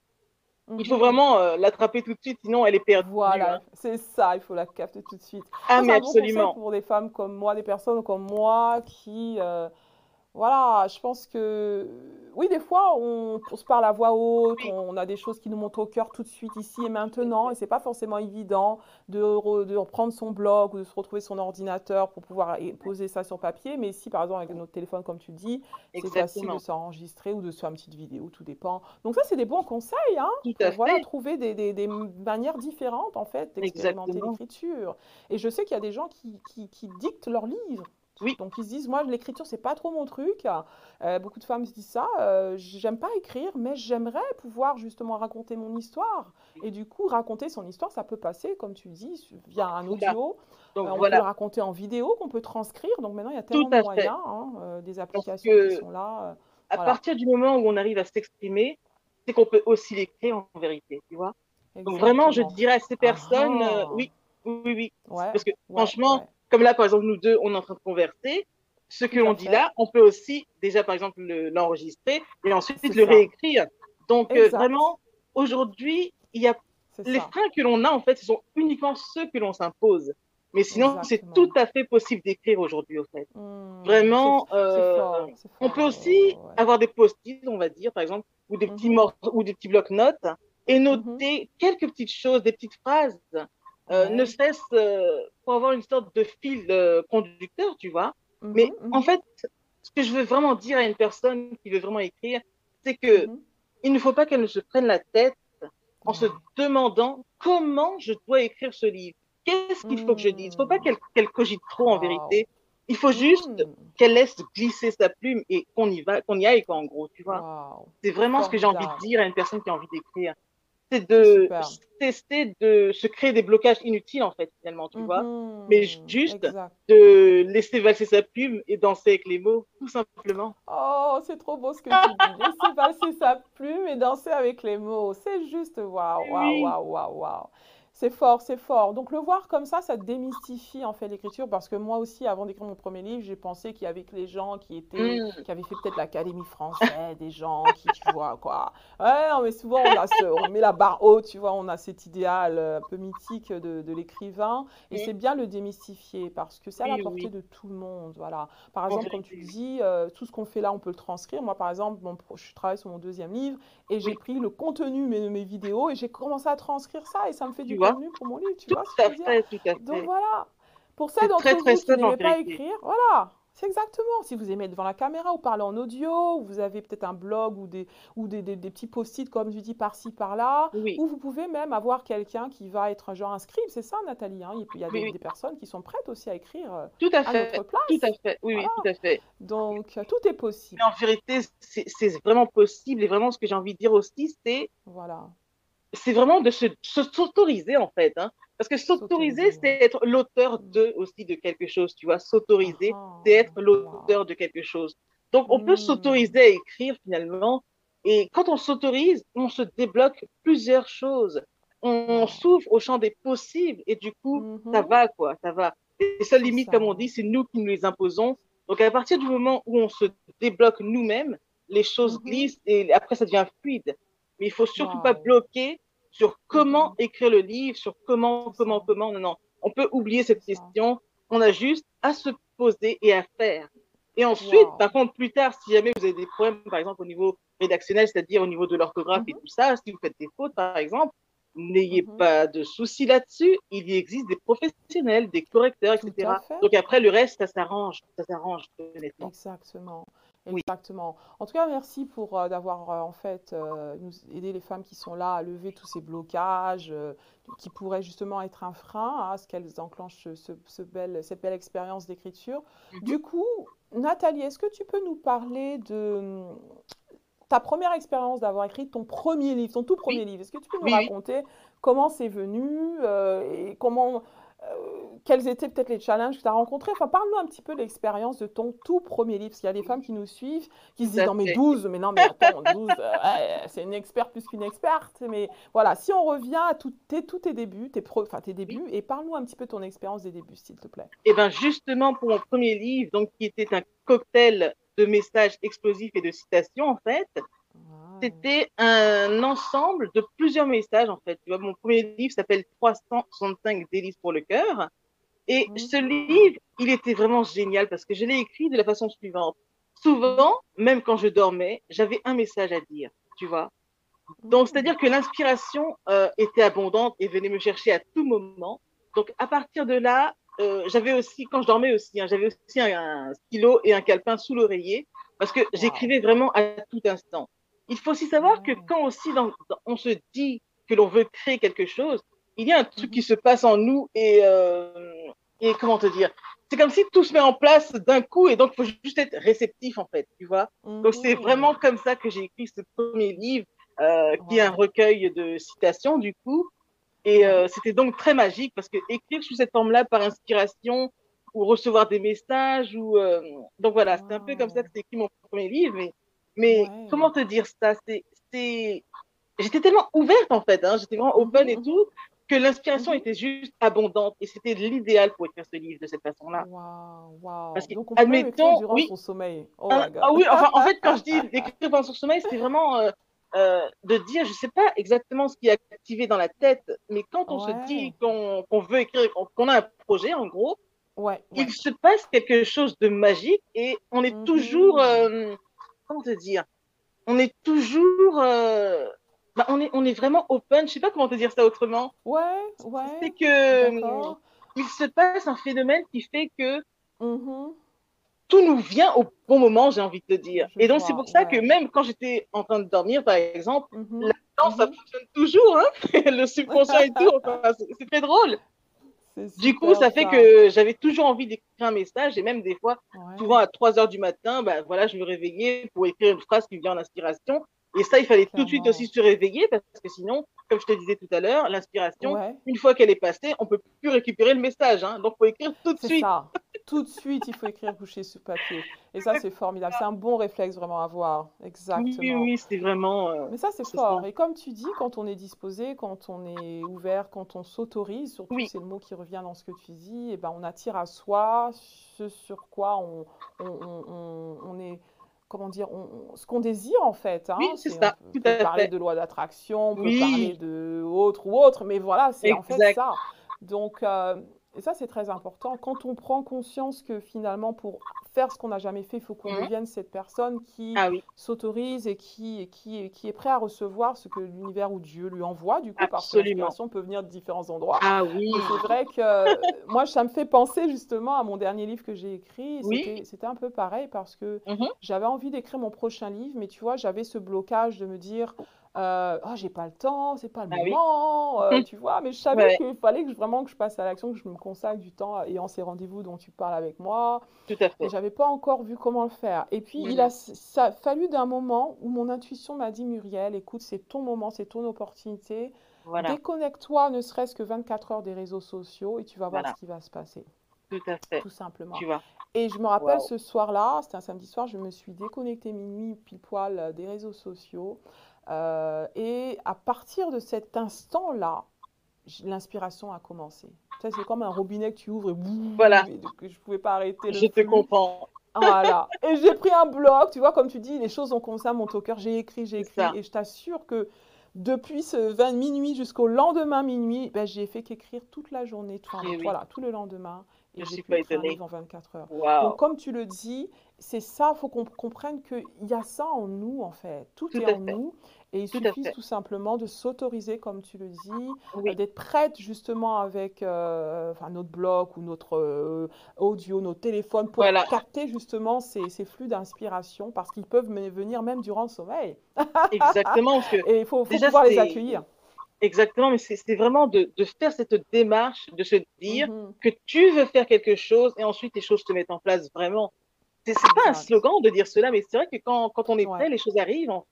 il faut vraiment euh, l'attraper tout de suite, sinon elle est perdue. Voilà, hein. c'est ça, il faut la capter tout de suite. Ah, Ça, mais un bon absolument. pour des femmes comme moi, des personnes comme moi qui, euh, voilà, je pense que, oui, des fois, on, on se parle à voix haute, on a des choses qui nous montent au cœur tout de suite, ici et maintenant, et c'est pas forcément évident de, re- de reprendre son blog ou de se retrouver son ordinateur pour pouvoir poser ça sur papier. Mais si, par exemple, avec notre téléphone, comme tu dis, c'est facile de s'enregistrer ou de se faire une petite vidéo, tout dépend. Donc ça, c'est des bons conseils, hein, pour voilà, trouver des, des- des manières différentes, en fait, d'expérimenter l'écriture. Et je sais qu'il y a des gens qui, qui, qui dictent leurs livres. Oui. Donc ils se disent, moi, l'écriture, c'est pas trop mon truc. Euh, beaucoup de femmes se disent ça. euh, j'aime pas écrire, mais j'aimerais pouvoir justement raconter mon histoire. Et du coup, raconter son histoire, ça peut passer, comme tu dis, via un Voilà. audio. Donc Euh, on peut le voilà, raconter en vidéo, qu'on peut transcrire. Donc maintenant, il y a tellement de moyens, hein, euh, des applications qui que sont là. à voilà. partir du moment où on arrive à s'exprimer, c'est qu'on peut aussi l'écrire en vérité, tu vois. Donc vraiment, je dirais à ces personnes, Ah. oui, oui, oui, oui. Ouais, Parce que ouais, franchement, ouais. Comme là, par exemple, nous deux, on est en train de converser. Ce que l'on dit là, on peut aussi déjà, par exemple, le- l'enregistrer et ensuite le ça. réécrire. Donc euh, vraiment, aujourd'hui, il y a les ça. freins que l'on a, en fait, ce sont uniquement ceux que l'on s'impose. Mais sinon, c'est tout à fait possible d'écrire aujourd'hui, au fait. Hmm, Vraiment, euh, fort, on peut aussi ouais, avoir des post-it, on va dire, par exemple, ou des petits Mhm. morceaux, ou des petits blocs-notes, et noter quelques petites choses, des petites phrases, euh, ne serait-ce euh, pour avoir une sorte de fil euh, conducteur, tu vois. Mais Mhm, en mhm, fait, ce que je veux vraiment dire à une personne qui veut vraiment écrire, c'est que mhm. il ne faut pas qu'elle ne se prenne la tête en se demandant comment je dois écrire ce livre. Qu'est-ce qu'il faut que je dise? Il ne faut pas Hmm. qu'elle cogite trop en Wow. vérité. Il faut juste Hmm. qu'elle laisse glisser sa plume et qu'on y va, qu'on y aille, quoi, en gros, tu vois. Wow. C'est vraiment ce que j'ai envie de dire à une personne qui a envie d'écrire. C'est de super. tester de se créer des blocages inutiles, en fait, finalement, tu vois. Mhm, Mais juste Exact. de laisser valser sa plume et danser avec les mots, tout simplement. Oh, c'est trop beau ce que tu dis. Laisser passer sa plume et danser avec les mots. C'est juste waouh, waouh, waouh, waouh, waouh. C'est fort, c'est fort. Donc le voir comme ça, ça démystifie en fait l'écriture parce que moi aussi, avant d'écrire mon premier livre, j'ai pensé qu'il y avait que les gens qui étaient, Mm. qui avaient fait peut-être l'Académie française, des gens qui, tu vois, quoi. Ouais, mais souvent on, a ce- on met la barre haute, tu vois, on a cet idéal euh, un peu mythique de, de l'écrivain et Mm. c'est bien le démystifier parce que c'est à la Oui, portée oui. de tout le monde, voilà. Par exemple, comme tu oui. dis, euh, tout ce qu'on fait là, on peut le transcrire. Moi, par exemple, mon je travaille sur mon deuxième livre et j'ai Oui. pris le contenu de mes vidéos et j'ai commencé à transcrire ça et ça me fait du vois pour mon livre, tu Tout vois ce que à je veux dire? fait, tout à Donc voilà. Pour C'est d'entre vous très qui n'aimaient pas écrire, voilà, c'est exactement. Si vous aimez être devant la caméra ou parler en audio, ou vous avez peut-être un blog ou des, ou des, des- des petits post-it, comme tu dis, par-ci, par-là, Oui, ou vous pouvez même avoir quelqu'un qui va être un genre un scribe, c'est ça, Nathalie, hein? Et puis il y a oui, des, oui. des personnes qui sont prêtes aussi à écrire euh, Tout à à fait, notre tout à place. fait. Oui, Voilà. tout à fait. Donc, euh, tout est Mais possible. en vérité, c'est vraiment possible. Et vraiment, ce que j'ai envie de dire aussi, c'est Voilà. C'est vraiment de se se- s'autoriser en fait, hein. Parce que s'autoriser, c'est être l'auteur de aussi de quelque chose, tu vois. S'autoriser, Ah, c'est être wow. l'auteur de quelque chose. Donc, on peut Hmm. s'autoriser à écrire finalement. Et quand on s'autorise, on se débloque plusieurs choses. On s'ouvre au champ des possibles et du coup, ça Mhm. va quoi, ça va. Les seules limites, comme on dit, c'est nous qui nous les imposons. Donc, à partir du moment où on se débloque nous-mêmes, les choses Mhm. glissent et après, ça devient fluide. Mais il faut surtout pas bloquer sur comment Mhm. écrire le livre, sur comment, comment, comment. Non, non. On peut oublier cette question. On a juste à se poser et à faire. Et ensuite, Wow. par contre, plus tard, si jamais vous avez des problèmes, par exemple, au niveau rédactionnel, c'est-à-dire au niveau de l'orthographe et Mhm. tout ça, si vous faites des fautes, par exemple, n'ayez Mhm. pas de soucis là-dessus. Il y existe des professionnels, des correcteurs, etc. Donc après, le reste, ça s'arrange. Ça s'arrange, honnêtement. Exactement. Oui. Exactement. En tout cas, merci pour euh, d'avoir euh, en fait euh, nous aidé les femmes qui sont là à lever tous ces blocages qui pourraient justement être un frein à ce qu'elles enclenchent ce, ce- cette belle expérience d'écriture. Mhm. Du coup, Nathalie, est-ce que tu peux nous parler de hum, ta première expérience d'avoir écrit ton premier livre, ton tout premier livre? Est-ce que tu peux nous Oui, raconter comment c'est venu et comment quels étaient peut-être les challenges que tu as rencontrés? Enfin, parle-nous un petit peu de l'expérience de ton tout premier livre, parce qu'il y a des femmes qui nous suivent, qui se disent non mais fait. 12, mais non mais attends, 12, euh, c'est une experte plus qu'une experte. Mais voilà, si on revient à tout- tes, tous tes débuts, tes, pro- tes débuts, et parle-nous un petit peu de ton expérience des débuts, s'il te plaît. Et ben justement pour mon premier livre, donc qui était un cocktail de messages explosifs et de citations en fait. C'était un ensemble de plusieurs messages en fait. Tu vois, mon premier livre s'appelle 365 délices pour le cœur et Mhm. ce livre, il était vraiment génial parce que je l'ai écrit de la façon suivante. Souvent, même quand je dormais, j'avais un message à dire, tu vois. Donc, Mhm. c'est-à-dire que l'inspiration euh, était abondante et venait me chercher à tout moment. Donc, à partir de là, euh, j'avais aussi, quand je dormais aussi, hein, j'avais aussi un, un stylo et un calepin sous l'oreiller parce que j'écrivais vraiment à tout instant. Il faut aussi savoir que quand aussi dans- on se dit que l'on veut créer quelque chose, il y a un truc Mhm. qui se passe en nous et, euh, et comment te dire C'est comme si tout se met en place d'un coup et donc il faut juste être réceptif en fait, tu vois. Donc c'est Mhm. vraiment comme ça que j'ai écrit ce premier livre euh, qui est un recueil de citations du coup. Et euh, c'était donc très magique parce que écrire sous cette forme-là par inspiration ou recevoir des messages ou euh, donc voilà, c'est un peu comme ça que j'ai écrit mon premier livre. Mais, mais Ouais. comment te dire ça? C'est j'étais tellement ouverte en fait, hein, j'étais vraiment open Mhm, et tout que l'inspiration Mhm. était juste abondante et c'était l'idéal pour écrire ce livre de cette façon-là. Waouh, waouh. Parce que, Donc on peut admettons, durant oui. son sommeil. Oh Ah, my God. ah oui, enfin, en fait, quand je dis d'écrire pendant son sommeil, c'est vraiment euh, euh, de dire, je sais pas exactement ce qui est activé dans la tête, mais quand on Ouais. se dit qu'on veut écrire, qu'on a un projet, en gros, Ouais, ouais. il se passe quelque chose de magique et on est Mhm. toujours, euh, comment te dire, on est toujours, euh, bah, on est, on est vraiment open. Je sais pas comment te dire ça autrement. Ouais, C'est ouais. que D'accord. il se passe un phénomène qui fait que Mhm. tout nous vient au bon moment, j'ai envie de te dire. Je Et donc, c'est pour ça que même quand j'étais en train de dormir, par exemple, Mhm. la danse, ça Mhm. fonctionne toujours, hein le subconscient et tout. Enfin, c'est c'est très drôle. Du coup, ça fait que j'avais toujours envie d'écrire un message et même des fois, Ouais. souvent à 3 heures du matin, ben voilà, je me réveillais pour écrire une phrase qui vient en inspiration. Et ça, il fallait tout de suite aussi se réveiller parce que sinon, comme je te disais tout à l'heure, l'inspiration, Ouais, une fois qu'elle est passée, on peut plus récupérer le message. Hein. Donc, faut écrire tout de suite. ça. Tout de suite, il faut écrire couché sur papier. Et ça, c'est formidable. C'est un bon réflexe vraiment à avoir. Oui, Exactement. oui, c'est vraiment. euh, Mais ça, c'est fort. ça. Et comme tu dis, quand on est disposé, quand on est ouvert, quand on s'autorise, surtout Oui. c'est le mot qui revient dans ce que tu dis, et ben on attire à soi ce sur quoi on, on, on- on- on est, comment dire, on- on- ce qu'on désire en fait. hein. Oui, c'est on ça, peut- tout peut parler fait. de loi d'attraction, on peut Oui. parler de autre ou autre, mais voilà, c'est en fait ça. Donc, euh, et ça, c'est très important. Quand on prend conscience que finalement, pour faire ce qu'on n'a jamais fait, il faut qu'on Mhm. devienne cette personne qui Ah oui, s'autorise et qui, et qui, et qui est prêt à recevoir ce que l'univers ou Dieu lui envoie, du coup, parce que Absolument. l'inspiration peut venir de différents endroits. ah oui. C'est vrai que euh, moi, ça me fait penser justement à mon dernier livre que j'ai écrit. Oui. C'était, c'était un peu pareil parce que Mhm. j'avais envie d'écrire mon prochain livre, mais tu vois, j'avais ce blocage de me dire, euh, oh, j'ai pas le temps, c'est pas le Ah oui. moment, euh, tu vois, mais je savais Ouais. qu'il fallait que je- vraiment que je passe à l'action, que je me consacre du temps ayant ces rendez-vous dont tu parles avec moi. Tout à fait. Et j'avais pas encore vu comment le faire. Et puis, il Mhm. a ça a fallu d'un moment où mon intuition m'a dit, Muriel, écoute, c'est ton moment, c'est ton opportunité. Voilà, Déconnecte-toi ne serait-ce que 24 heures des réseaux sociaux et tu vas voir Voilà. ce qui va se passer, tout à fait. tout simplement. Tu vois. Et je me rappelle ce soir-là, c'était un samedi soir, je me suis déconnectée minuit pile poil euh, des réseaux sociaux. Euh, et à partir de cet instant-là, l'inspiration a commencé. C'est comme un robinet que tu ouvres et boum, Voilà. que je ne pouvais pas arrêter le Je te comprends. Voilà. Et j'ai pris un bloc, tu vois, comme tu dis, les choses ont commencé à monter au cœur. J'ai écrit, j'ai écrit. Et je t'assure que depuis ce 20 minuit jusqu'au lendemain minuit, ben, j'ai fait qu'écrire toute la journée, tout, Eh oui. voilà, tout le lendemain. Et Je j'ai suis pu pas écrire un étonnée. livre en 24 heures. Waouh. Donc, comme tu le dis, c'est ça, il faut qu'on comprenne qu'il y a ça en nous, en fait. Tout, Tout est en fait. nous. Et il Tout suffit tout simplement de s'autoriser, comme tu le dis, Oui. d'être prête justement avec euh, enfin, notre blog ou notre euh, audio, nos téléphones, pour Voilà. capter justement ces, ces flux d'inspiration, parce qu'ils peuvent venir même durant le sommeil. Exactement. Parce que Et il faut, faut Déjà, pouvoir les accueillir. Exactement, mais c'est vraiment de, de faire cette démarche, de se dire Mhm. que tu veux faire quelque chose et ensuite les choses se mettent en place vraiment. C'est pas un slogan de dire cela, mais c'est vrai que quand, quand on est Ouais. prêt, les choses arrivent en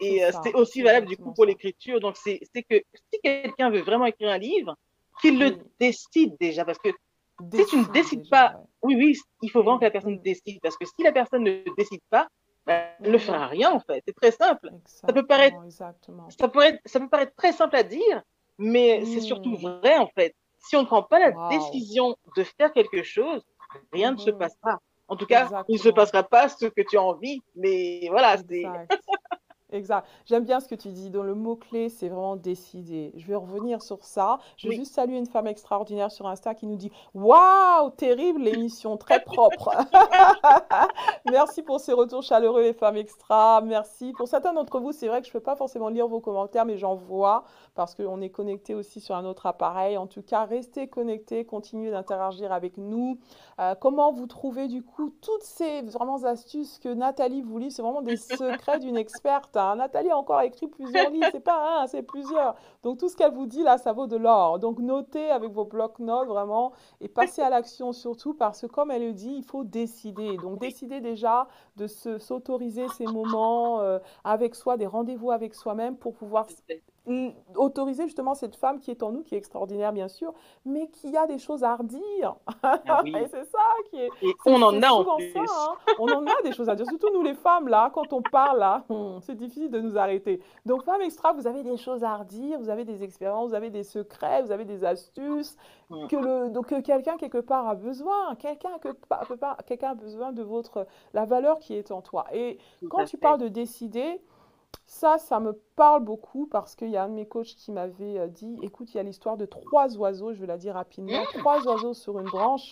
Et euh, ça, c'est aussi valable du coup pour ça. l'écriture. Donc c'est que si quelqu'un veut vraiment écrire un livre, qu'il le décide déjà. Parce que tu ne Décide décides déjà, pas, ouais. oui, oui, il faut vraiment que la personne décide. Parce que si la personne ne décide pas, ben, elle ne fera rien en fait. C'est très simple. peut Exactement, paraître- exactement. Ça, pourrait, ça peut paraître très simple à dire, mais c'est surtout vrai en fait. Si on ne prend pas la décision de faire quelque chose, rien ne se Mhm. passera. En tout cas, il ne se passera pas ce que tu as envie, mais voilà, c'est Exact. J'aime bien ce que tu dis. Donc, le mot-clé, c'est vraiment décider. Je vais revenir sur ça. Je Oui. juste saluer une femme extraordinaire sur Insta qui nous dit Waouh, terrible l'émission, très propre. Merci pour ces retours chaleureux, les femmes extra. Merci. Pour certains d'entre vous, c'est vrai que je ne peux pas forcément lire vos commentaires, mais j'en vois parce qu'on est connecté aussi sur un autre appareil. En tout cas, restez connectés, continuez d'interagir avec nous. Euh, comment vous trouvez du coup toutes ces vraiment astuces que Nathalie vous lit C'est vraiment des secrets d'une experte. hein. Nathalie a encore écrit plusieurs livres, c'est pas un, c'est plusieurs. Donc tout ce qu'elle vous dit là, ça vaut de l'or. Donc notez avec vos blocs-notes vraiment et passez à l'action surtout parce que comme elle le dit, il faut décider. Donc décider déjà de se- s'autoriser ces moments euh, avec soi, des rendez-vous avec soi-même pour pouvoir autoriser justement cette femme qui est en nous, qui est extraordinaire bien sûr, mais qui a des choses à redire. Ah oui. Et c'est ça qui est. Et on en a en plus. ça, hein. On en a des choses à dire. Surtout nous les femmes là, quand on parle là, hum, c'est difficile de nous arrêter. Donc femme extra, vous avez des choses à redire, vous avez des expériences, vous avez des secrets, vous avez des astuces Mm. que le donc que quelqu'un quelque part a besoin. Quelqu'un que a besoin de votre la valeur qui est en toi. Et Tout quand tu fait. parles de décider, ça, ça me parle beaucoup parce qu'il y a un de mes coachs qui m'avait euh, dit, écoute, il y a l'histoire de trois oiseaux, je vais la dire rapidement, trois oiseaux sur une branche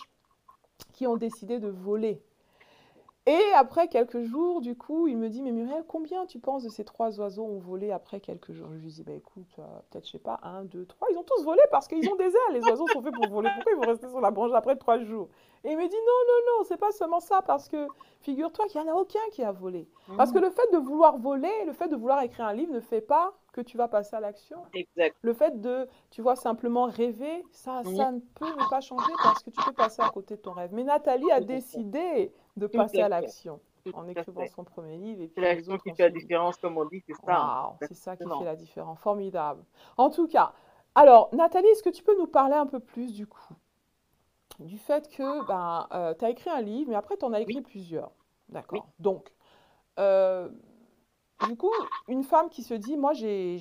qui ont décidé de voler. Et après quelques jours, du coup, il me dit, mais Muriel, combien tu penses de ces trois oiseaux ont volé après quelques jours? Je lui dis, bah écoute, euh, peut-être, je sais pas, un, deux, trois. Ils ont tous volé parce qu'ils ont des ailes. Les oiseaux sont faits pour voler. Pourquoi ils vont rester sur la branche après trois jours? Et il me dit, non, non, non, c'est pas seulement ça parce que figure-toi qu'il n'y en a aucun qui a volé. Parce que le fait de vouloir voler, le fait de vouloir écrire un livre ne fait pas que tu vas passer à l'action. Exact. Le fait de, tu vois, simplement rêver, ça, ça ne peut ne pas changer parce que tu peux passer à côté de ton rêve. Mais Nathalie a décidé de passer à l'action en écrivant son premier livre. Et C'est puis l'action qui fait la différence, comme on dit, c'est ça. hein. Waouh, c'est ça qui fait la différence. Formidable. En tout cas, alors, Nathalie, est-ce que tu peux nous parler un peu plus du coup du fait que ben, tu as écrit un livre, mais après tu en as écrit plusieurs. D'accord. Donc, euh, du coup, une femme qui se dit, moi, j'ai,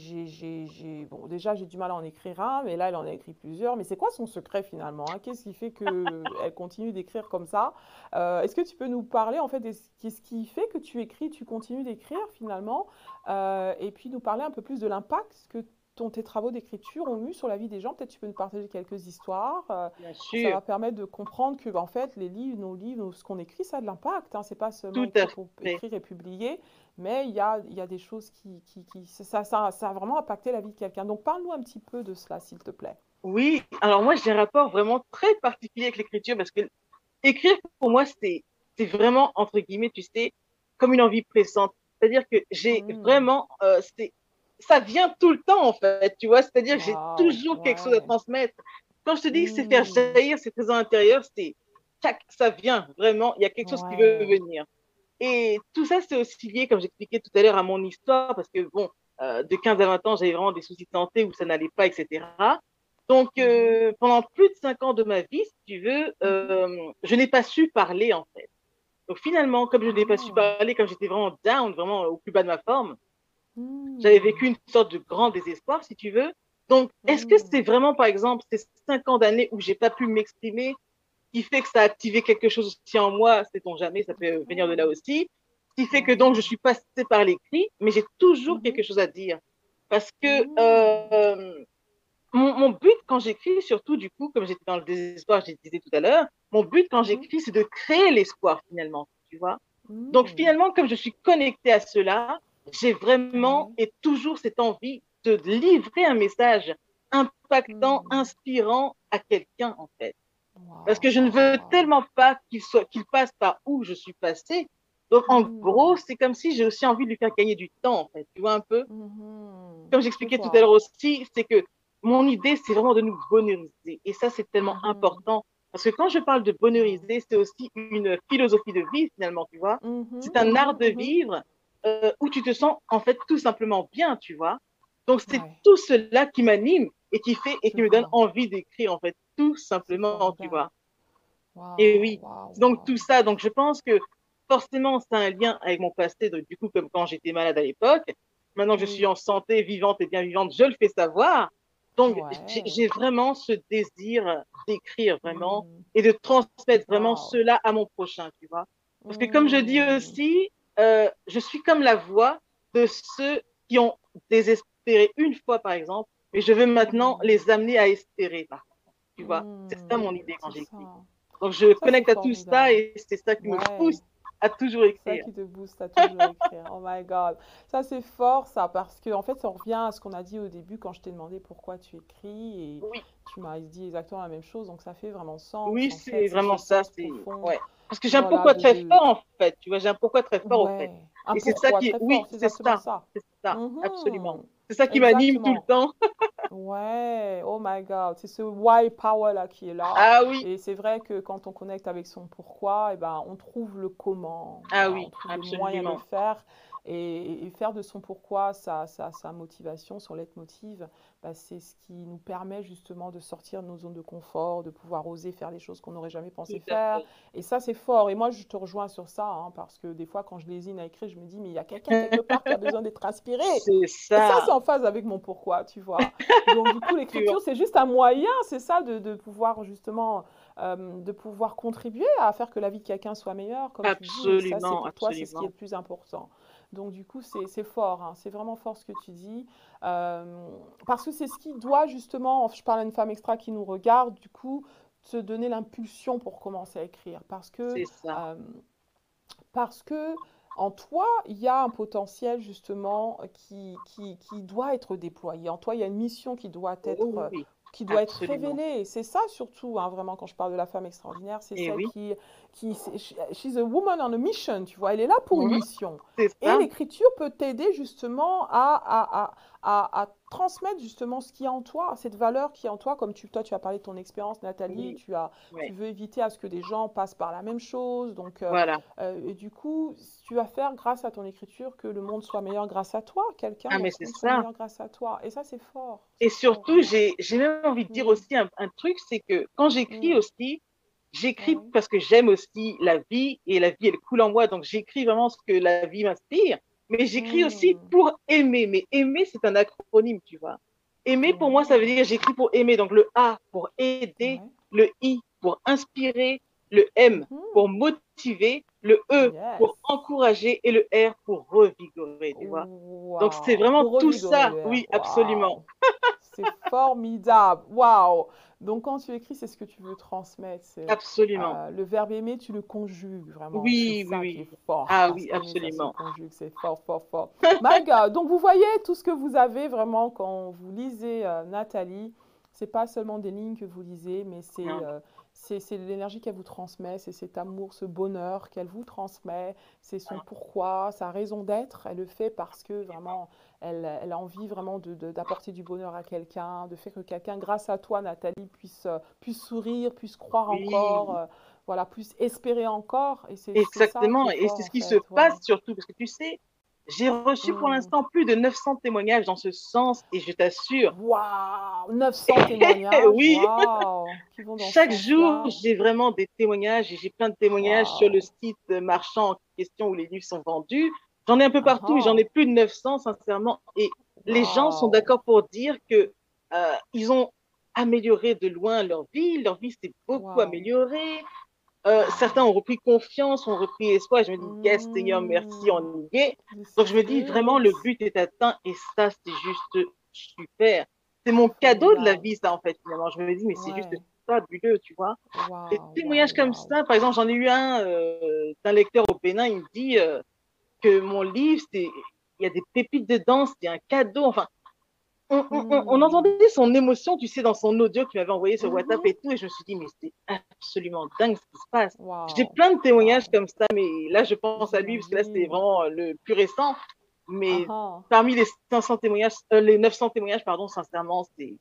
bon, déjà, j'ai du mal à en écrire un, mais là, elle en a écrit plusieurs. Mais c'est quoi son secret finalement hein? Qu'est-ce qui fait qu'elle continue d'écrire comme ça? Euh, Est-ce que tu peux nous parler en fait de ce qui fait que tu écris, tu continues d'écrire finalement, Euh, et puis nous parler un peu plus de l'impact que tes travaux d'écriture ont eu sur la vie des gens Peut-être tu peux nous partager quelques histoires. euh, Bien ça sûr. va permettre de comprendre que, en fait, les livres, nos livres, ce qu'on écrit, ça a de l'impact. Hein. C'est pas seulement écrire pour écrire et publier, mais il y a, il y a des choses qui, qui, qui- ça, ça, ça a vraiment impacté la vie de quelqu'un. Donc, parle-nous un petit peu de cela, s'il te plaît. Oui, alors moi j'ai un rapport vraiment très particulier avec l'écriture parce que écrire pour moi c'est c'est vraiment entre guillemets tu sais comme une envie pressante. C'est-à-dire que j'ai Mm. vraiment euh, c'est ça vient tout le temps, en fait, tu vois. C'est-à-dire que j'ai Wow, toujours quelque chose à transmettre. Quand je te dis que c'est faire Mm. jaillir ces trésors intérieurs, c'est ça vient vraiment. Il y a quelque chose qui veut venir. Et tout ça, c'est aussi lié, comme j'expliquais tout à l'heure, à mon histoire, parce que bon, euh, de 15 à 20 ans, j'avais vraiment des soucis de santé où ça n'allait pas, etc. Donc, euh, pendant plus de 5 ans de ma vie, si tu veux, euh, je n'ai pas su parler, en fait. Donc, finalement, comme je n'ai pas su Ah. parler, comme j'étais vraiment down, vraiment au plus bas de ma forme, J'avais vécu une sorte de grand désespoir, si tu veux. Donc, est-ce que Mm. c'est vraiment, par exemple, ces cinq ans d'années où j'ai pas pu m'exprimer qui fait que ça a activé quelque chose aussi en moi, sait-on jamais, ça peut venir de là aussi, qui fait que donc je suis passée par l'écrit, mais j'ai toujours quelque chose à dire? Parce que euh, mon, mon but quand j'écris, surtout du coup, comme j'étais dans le désespoir, je disais tout à l'heure, mon but quand j'écris, c'est de créer l'espoir finalement, tu vois? Donc finalement, comme je suis connectée à cela, j'ai vraiment et toujours cette envie de livrer un message impactant, Mm. inspirant à quelqu'un en fait. Parce que je ne veux tellement pas qu'il soit, qu'il passe par où je suis passée. Donc en Mm. gros, c'est comme si j'ai aussi envie de lui faire gagner du temps en fait. Tu vois un peu? Mhm. Comme j'expliquais Je tout à l'heure aussi, c'est que mon idée, c'est vraiment de nous bonheuriser. Et ça, c'est tellement Mhm. important. Parce que quand je parle de bonheuriser, c'est aussi une philosophie de vie finalement, tu vois? Mhm, C'est un mhm, art de mhm. vivre euh, où tu te sens en fait tout simplement bien, tu vois. Donc c'est Ouais. tout cela qui m'anime et qui fait et qui me donne envie d'écrire en fait, tout simplement, tu vois. Wow, Et oui. wow, Donc wow. tout ça, donc je pense que forcément c'est un lien avec mon passé, donc, du coup comme quand j'étais malade à l'époque. Maintenant que je suis en santé, vivante et bien vivante, je le fais savoir. Donc Ouais. j'ai- vraiment ce désir d'écrire vraiment Mm. et de transmettre vraiment cela à mon prochain, tu vois. Parce que comme je dis Mm. aussi, euh, je suis comme la voix de ceux qui ont désespéré une fois, par exemple, et je veux maintenant Mm. les amener à espérer, par contre. Tu vois, Mm. c'est ça mon idée quand j'écris. Donc je Ça, connecte à tout ça et c'est ça qui Ouais. me pousse à toujours Ça écrire. qui te booste à toujours écrire. Oh my God. Ça, c'est fort, ça, parce que, en fait, ça revient à ce qu'on a dit au début quand je t'ai demandé pourquoi tu écris et Oui, tu m'as dit exactement la même chose. Donc, ça fait vraiment sens. oui, c'est vraiment ça. C'est ouais. Parce que j'ai un pourquoi de- très fort en fait. Tu vois, j'ai un pourquoi très fort en fait. Ouais. Un Et c'est ça qui, très oui, c'est ça, ça. c'est ça, Mhm. absolument. C'est ça qui m'anime tout le temps. Ouais, oh my God, c'est ce why power là qui est là. Ah oui, Et c'est vrai que quand on connecte avec son pourquoi, eh ben, on trouve le comment, ah oui, on trouve le moyen de le absolument. faire. Et, et faire de son pourquoi sa, sa, sa motivation, son leitmotiv, bah, c'est ce qui nous permet justement de sortir de nos zones de confort, de pouvoir oser faire des choses qu'on n'aurait jamais pensé faire. Et ça, c'est fort. Et moi, je te rejoins sur ça, hein, parce que des fois, quand je lésine à écrire, je me dis, mais il y a quelqu'un quelque part qui a besoin d'être inspiré. C'est Et ça, ça. c'est en phase avec mon pourquoi, tu vois. Donc, du coup, l'écriture, c'est juste un moyen, c'est ça, de, de pouvoir justement, euh, de pouvoir contribuer à faire que la vie de quelqu'un soit meilleure, comme tu dis. Et ça, c'est Absolument, pour toi, c'est ce qui est le plus important. Donc, du coup, c'est fort, hein, c'est vraiment fort ce que tu dis. Euh, parce que c'est ce qui doit justement, je parle à une femme extra qui nous regarde, du coup, te donner l'impulsion pour commencer à écrire. Parce que euh, parce que en toi, il y a un potentiel justement qui, qui, qui doit être déployé. En toi, il y a une mission qui doit être, Oh euh, oui, qui doit être révélée. Et c'est ça surtout, hein, vraiment, quand je parle de la femme extraordinaire, c'est Et celle oui. qui, she's a woman on a mission, tu vois, elle est là pour une mission. Et l'écriture peut t'aider justement à, à, à, à transmettre justement ce qui est en toi, cette valeur qui est en toi, comme tu, toi, tu as parlé de ton expérience, Nathalie, Oui. tu, as, Ouais. tu veux éviter à ce que des gens passent par la même chose. Donc, euh, Voilà. euh, et du coup, tu vas faire grâce à ton écriture que le monde soit meilleur grâce à toi, quelqu'un Ah, soit meilleur grâce à toi. Et ça, c'est fort. Et surtout, j'ai même envie de dire Mm. aussi un, un truc, c'est que quand j'écris Mm. aussi, j'écris Ouais. parce que j'aime aussi la vie et la vie, elle coule en moi. Donc, j'écris vraiment ce que la vie m'inspire. Mais j'écris aussi Mm. pour aimer. Mais aimer, c'est un acronyme, tu vois. Aimer, pour moi, ça veut dire j'écris pour aimer. Donc, le A pour aider, le I pour inspirer, le M Mhm. pour motiver, le E Yes. pour encourager et le R pour revigorer, tu vois. Donc, c'est vraiment Pour tout ça. Oui, absolument. C'est formidable. Waouh. Donc, quand tu écris, c'est ce que tu veux transmettre. Absolument. euh, le verbe aimer, tu le conjugues vraiment. Oui, ça oui, qui est fort. Ah oui, absolument. c'est fort, fort, fort. Donc, vous voyez tout ce que vous avez vraiment quand vous lisez euh, Nathalie. C'est pas seulement des lignes que vous lisez, mais c'est euh, c'est l'énergie qu'elle vous transmet, c'est cet amour, ce bonheur qu'elle vous transmet, c'est son pourquoi, sa raison d'être. Elle le fait parce que vraiment, elle, elle a envie vraiment d'apporter du bonheur à quelqu'un, de faire que quelqu'un, grâce à toi, Nathalie, puisse, euh, puisse sourire, puisse croire Oui. encore, euh, voilà, puisse espérer encore. Et ça Exactement, et c'est ce qui se ouais. passe surtout, parce que tu sais, j'ai reçu pour Mm. l'instant plus de 900 témoignages dans ce sens, et je t'assure, Waouh, 900 témoignages, oui, chaque jour, j'ai vraiment des témoignages, et j'ai plein de témoignages sur le site marchand en question où les livres sont vendus. J'en ai un peu partout, et j'en Ah ai plus de 900, sincèrement, et les gens sont d'accord pour dire que euh, ils ont amélioré de loin leur vie, leur vie s'est beaucoup améliorée. Euh, certains ont repris confiance, ont repris espoir. Je me dis, yes, Seigneur, merci, Mm. on y est. Donc, je me dis, vraiment, le but est atteint et ça, c'est juste super. C'est mon cadeau de la vie, ça, en fait, finalement. Je me dis, mais c'est juste fabuleux, tu vois. Des témoignages comme ça, par exemple, j'en ai eu un euh, d'un lecteur au Bénin, il me dit euh, que mon livre, c'est, il y a des pépites dedans, c'est un cadeau. Enfin, on, on, on- on Hmm. entendait son émotion, tu sais, dans son audio qu'il m'avait envoyé sur Mhm. WhatsApp et tout, et je me suis dit, mais c'est absolument dingue ce qui se passe. J'ai plein de témoignages comme ça, mais là, je pense à lui, parce que là, c'est vraiment euh, le plus récent. Mais Ah ah. parmi les 500 témoignages, euh, les 900 témoignages, pardon, sincèrement, c'est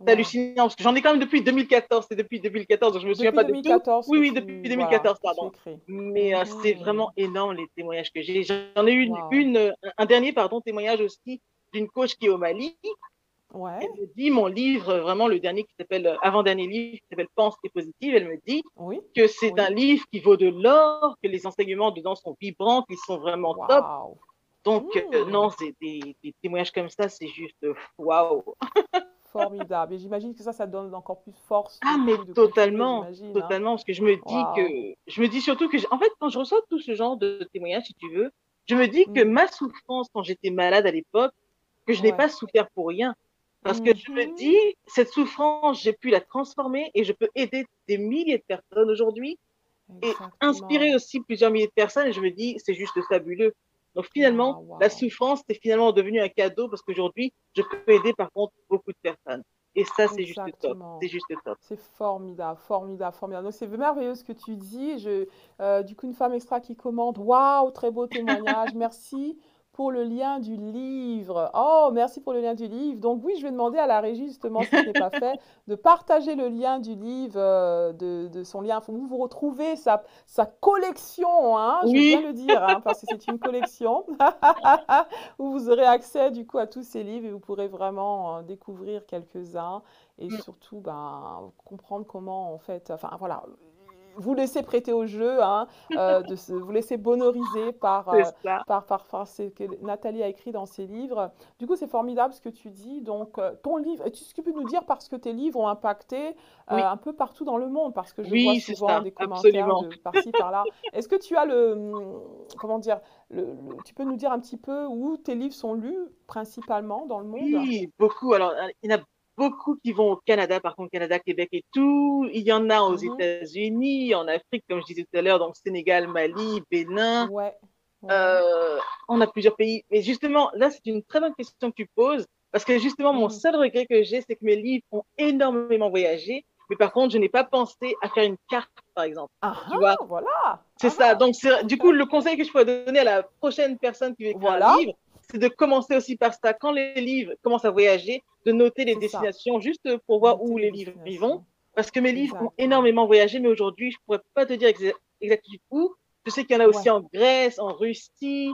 Waouh. hallucinant, parce que j'en ai quand même depuis 2014, c'est depuis 2014, donc je me souviens Depuis pas de tout. 2014 Oui, que oui, tu, depuis voilà, 2014, que tu pardon. Mais euh, c'est Mhm. vraiment énorme les témoignages que j'ai. J'en ai eu une, un dernier pardon, témoignage aussi d'une coach qui est au Mali. Ouais, Elle me dit, mon livre, vraiment le dernier qui s'appelle, euh, avant-dernier livre, qui s'appelle Pense et positive, elle me dit oui, que c'est oui. un livre qui vaut de l'or, que les enseignements dedans sont vibrants, qu'ils sont vraiment top. Donc, euh, Hmm. non, c'est des, des témoignages comme ça, c'est juste waouh. Formidable. Et j'imagine que ça, ça donne encore plus force Ah, mais totalement, hein. totalement, parce que je me dis que, je me dis surtout que, en fait, quand je reçois tout ce genre de témoignages, si tu veux, je me dis que Mm. ma souffrance quand j'étais malade à l'époque, que je n'ai Ouais. pas souffert pour rien. Parce que je me Mhm. dis, cette souffrance, j'ai pu la transformer et je peux aider des milliers de personnes aujourd'hui et inspirer aussi plusieurs milliers de personnes. Et je me dis, c'est juste fabuleux. Donc finalement, la souffrance, c'est finalement devenu un cadeau parce qu'aujourd'hui, je peux aider par contre beaucoup de personnes. Et ça, c'est juste top. C'est juste top. C'est formidable, formidable, formidable. Donc, c'est merveilleux ce que tu dis. Je, euh, du coup, une femme extra qui commente Waouh, très beau témoignage. Merci pour le lien du livre. Oh, merci pour le lien du livre. Donc, oui, je vais demander à la régie, justement, si ce n'est pas fait, de partager le lien du livre, euh, de, de son lien. Vous vous retrouvez sa, sa collection, hein, je Oui. bien le dire, hein, parce que c'est une collection où vous aurez accès, du coup, à tous ces livres et vous pourrez vraiment euh, découvrir quelques-uns et Mm. surtout ben, comprendre comment en fait, enfin voilà, vous laisser prêter au jeu, hein, euh, de se, vous laisser bonhoriser par, euh, par, par, par ce que Nathalie a écrit dans ses livres. Du coup, c'est formidable ce que tu dis. Donc, euh, ton livre, est-ce que tu peux nous dire parce que tes livres ont impacté euh, un peu partout dans le monde? Parce que je Oui, vois souvent ça, des commentaires absolument. de par-ci, par-là. Est-ce que tu as le, hum, comment dire, le, le- tu peux nous dire un petit peu où tes livres sont lus principalement dans le monde? Oui, beaucoup. Alors, il y en a beaucoup qui vont au Canada, par contre, Canada, Québec et tout. Il y en a aux Mhm. États-Unis, en Afrique, comme je disais tout à l'heure, donc Sénégal, Mali, Bénin. Ouais. ouais. Euh, on a plusieurs pays. Mais justement, là, c'est une très bonne question que tu poses, parce que justement, mon Mhm. seul regret que j'ai, c'est que mes livres ont énormément voyagé, mais par contre, je n'ai pas pensé à faire une carte, par exemple. Ah, tu vois? ah, voilà. C'est Ah, ça. Donc, du coup, le conseil que je pourrais donner à la prochaine personne qui veut écrire Voilà. un livre, c'est de commencer aussi par ça. Quand les livres commencent à voyager, de noter les ça. destinations juste pour voir où les livres vont. Parce que mes livres ont énormément voyagé, mais aujourd'hui, je pourrais pas te dire exa- exactement où. Je sais qu'il y en a aussi Ouais. en Grèce, en Russie.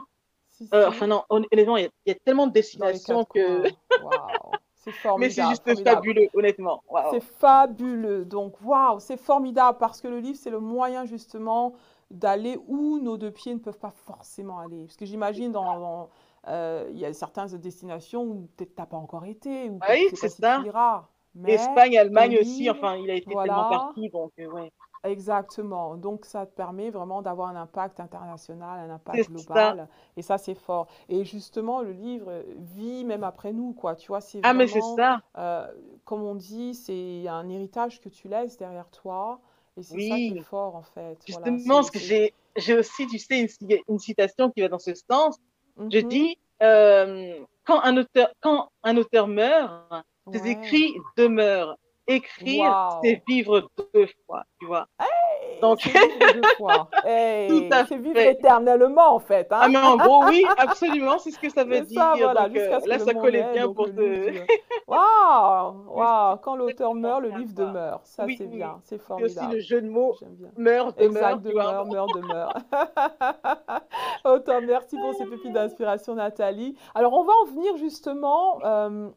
Si, Euh, enfin non, hon- honnêtement, il y, a- il y a tellement de destinations que... Waouh. C'est Mais c'est juste formidable. fabuleux, honnêtement. C'est fabuleux. Donc, waouh, c'est formidable parce que le livre, c'est le moyen justement d'aller où nos deux pieds ne peuvent pas forcément aller. Parce que j'imagine dans, dans, euh, il y a certaines destinations où peut-être t'as pas encore été ou Ah oui, c'est ça. Mais Espagne, Allemagne aussi, enfin, il a été voilà. tellement partout, donc euh, ouais. Exactement. Donc, ça te permet vraiment d'avoir un impact international, un impact global. Et ça, c'est fort. Et justement, le livre vit même après nous, quoi. Tu vois, c'est Ah, mais c'est ça. euh, comme on dit, c'est un héritage que tu laisses derrière toi. Et c'est ça qui est fort, en fait. Voilà, Justement, ce que j'ai, j'ai aussi, tu sais, une citation qui va dans ce sens. Je Mhm. dis, euh, quand un auteur, quand un auteur meurt, ses Ouais. écrits demeurent. écrire, c'est vivre deux fois, tu vois. Hey, Donc- c'est vivre deux fois. Hey, c'est vivre fait. éternellement, en fait. hein. Ah, mais en gros, oui, absolument, c'est ce que ça veut dire. ça, voilà, Donc, euh, jusqu'à ce là, ça collait ait, bien donc pour te. Waouh, waouh, quand l'auteur meurt, le ça, livre demeure. Ça, Oui, c'est oui. bien, c'est Et aussi formidable. le jeu de mots J'aime bien. meurt, demeure, Exact, demeure, meurt, demeure. Autant merci pour ces pépites d'inspiration, Nathalie. Alors, on va en venir justement euh,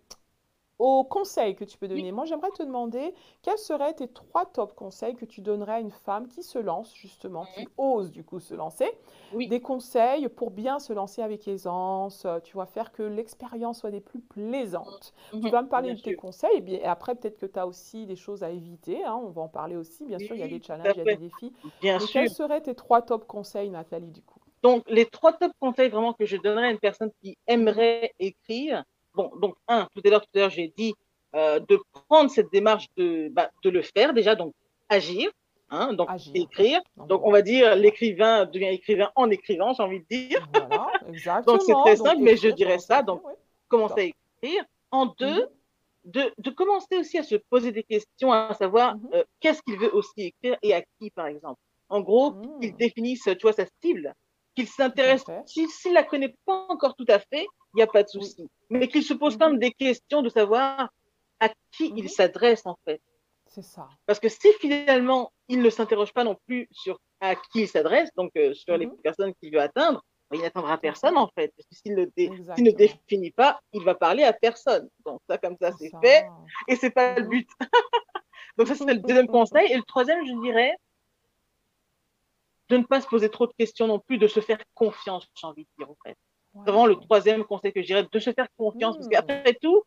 aux conseils que tu peux donner. Moi, j'aimerais te demander quels seraient tes trois top conseils que tu donnerais à une femme qui se lance, justement, qui ose du coup se lancer? Oui. Des conseils pour bien se lancer avec aisance, euh, tu vois, faire que l'expérience soit des plus plaisantes. Tu Mhm, vas me parler bien de tes conseils, et, bien, et après, peut-être que tu as aussi des choses à éviter. hein, on va en parler aussi. Bien sûr, il y a des challenges, il y a des défis. Bien Mais sûr. quels seraient tes trois top conseils, Nathalie, du coup? Donc, les trois top conseils vraiment que je donnerais à une personne qui aimerait écrire. Bon, donc, un, tout à l'heure, tout à l'heure, j'ai dit euh, de prendre cette démarche de, bah, de le faire déjà, donc agir, hein, donc Agir. écrire. Donc, Donc, on va dire l'écrivain devient écrivain en écrivant, j'ai envie de dire. Voilà, exactement. Donc, c'est très simple, mais je dirais ça. Donc, commencer à écrire. En deux, de, de commencer aussi à se poser des questions, à savoir Mhm. euh, qu'est-ce qu'il veut aussi écrire et à qui, par exemple. En gros, Mhm. qu'il définisse, tu vois, sa cible, qu'il s'intéresse, s'il la connaît pas encore tout à fait, il n'y a pas de souci. Mais qu'il se pose Mhm. quand même des questions de savoir à qui Mhm. il s'adresse, en fait. C'est ça. Parce que si finalement, il ne s'interroge pas non plus sur à qui il s'adresse, donc euh, sur les Mhm. personnes qu'il veut atteindre, ben, il n'atteindra personne, en fait. S'il ne, dé- ne définit pas, il va parler à personne. Donc ça, comme ça, c'est fait. Et c'est pas le Mhm. but. Donc ça, c'est le deuxième conseil. Et le troisième, je dirais, de ne pas se poser trop de questions non plus, de se faire confiance, j'ai envie de dire, en fait. C'est vraiment le troisième conseil que je dirais, de se faire confiance. Parce qu'après tout,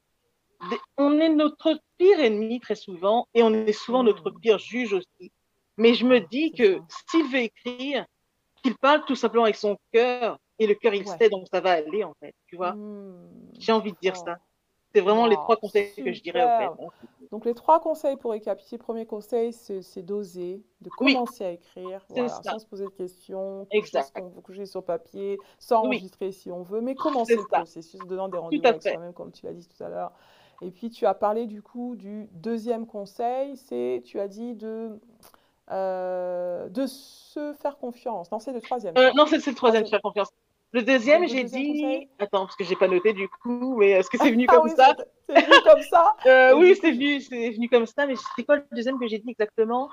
des- on est notre pire ennemi très souvent et on est souvent notre pire juge aussi. Mais je me dis que s'il veut écrire, qu'il parle tout simplement avec son cœur et le cœur, il Ouais. sait, donc ça va aller, en fait. Tu vois, Mhm. j'ai envie de dire Fort. ça. C'est vraiment les Wow, trois conseils que je dirais, en fait. Donc, les trois conseils pour récapituler. Premier conseil, c'est d'oser, de Oui. commencer à écrire, voilà, sans se poser de questions, coucher, sur papier, sans Oui. enregistrer si on veut, mais commencer le ça. processus, donnant des rendez-vous avec soi-même, comme tu l'as dit tout à l'heure. Et puis, tu as parlé du coup du deuxième conseil, c'est, tu as dit de, euh, de se faire confiance. Non, c'est le troisième. Euh, non, c'est le troisième, Troisième. faire confiance. Le deuxième, j'ai dit. conseil Attends, parce que j'ai pas noté du coup, mais est-ce que c'est venu Ah comme ça c'est c'est venu comme ça. Euh, Oui, c'est venu, c'est venu comme ça, mais c'était quoi le deuxième que j'ai dit exactement?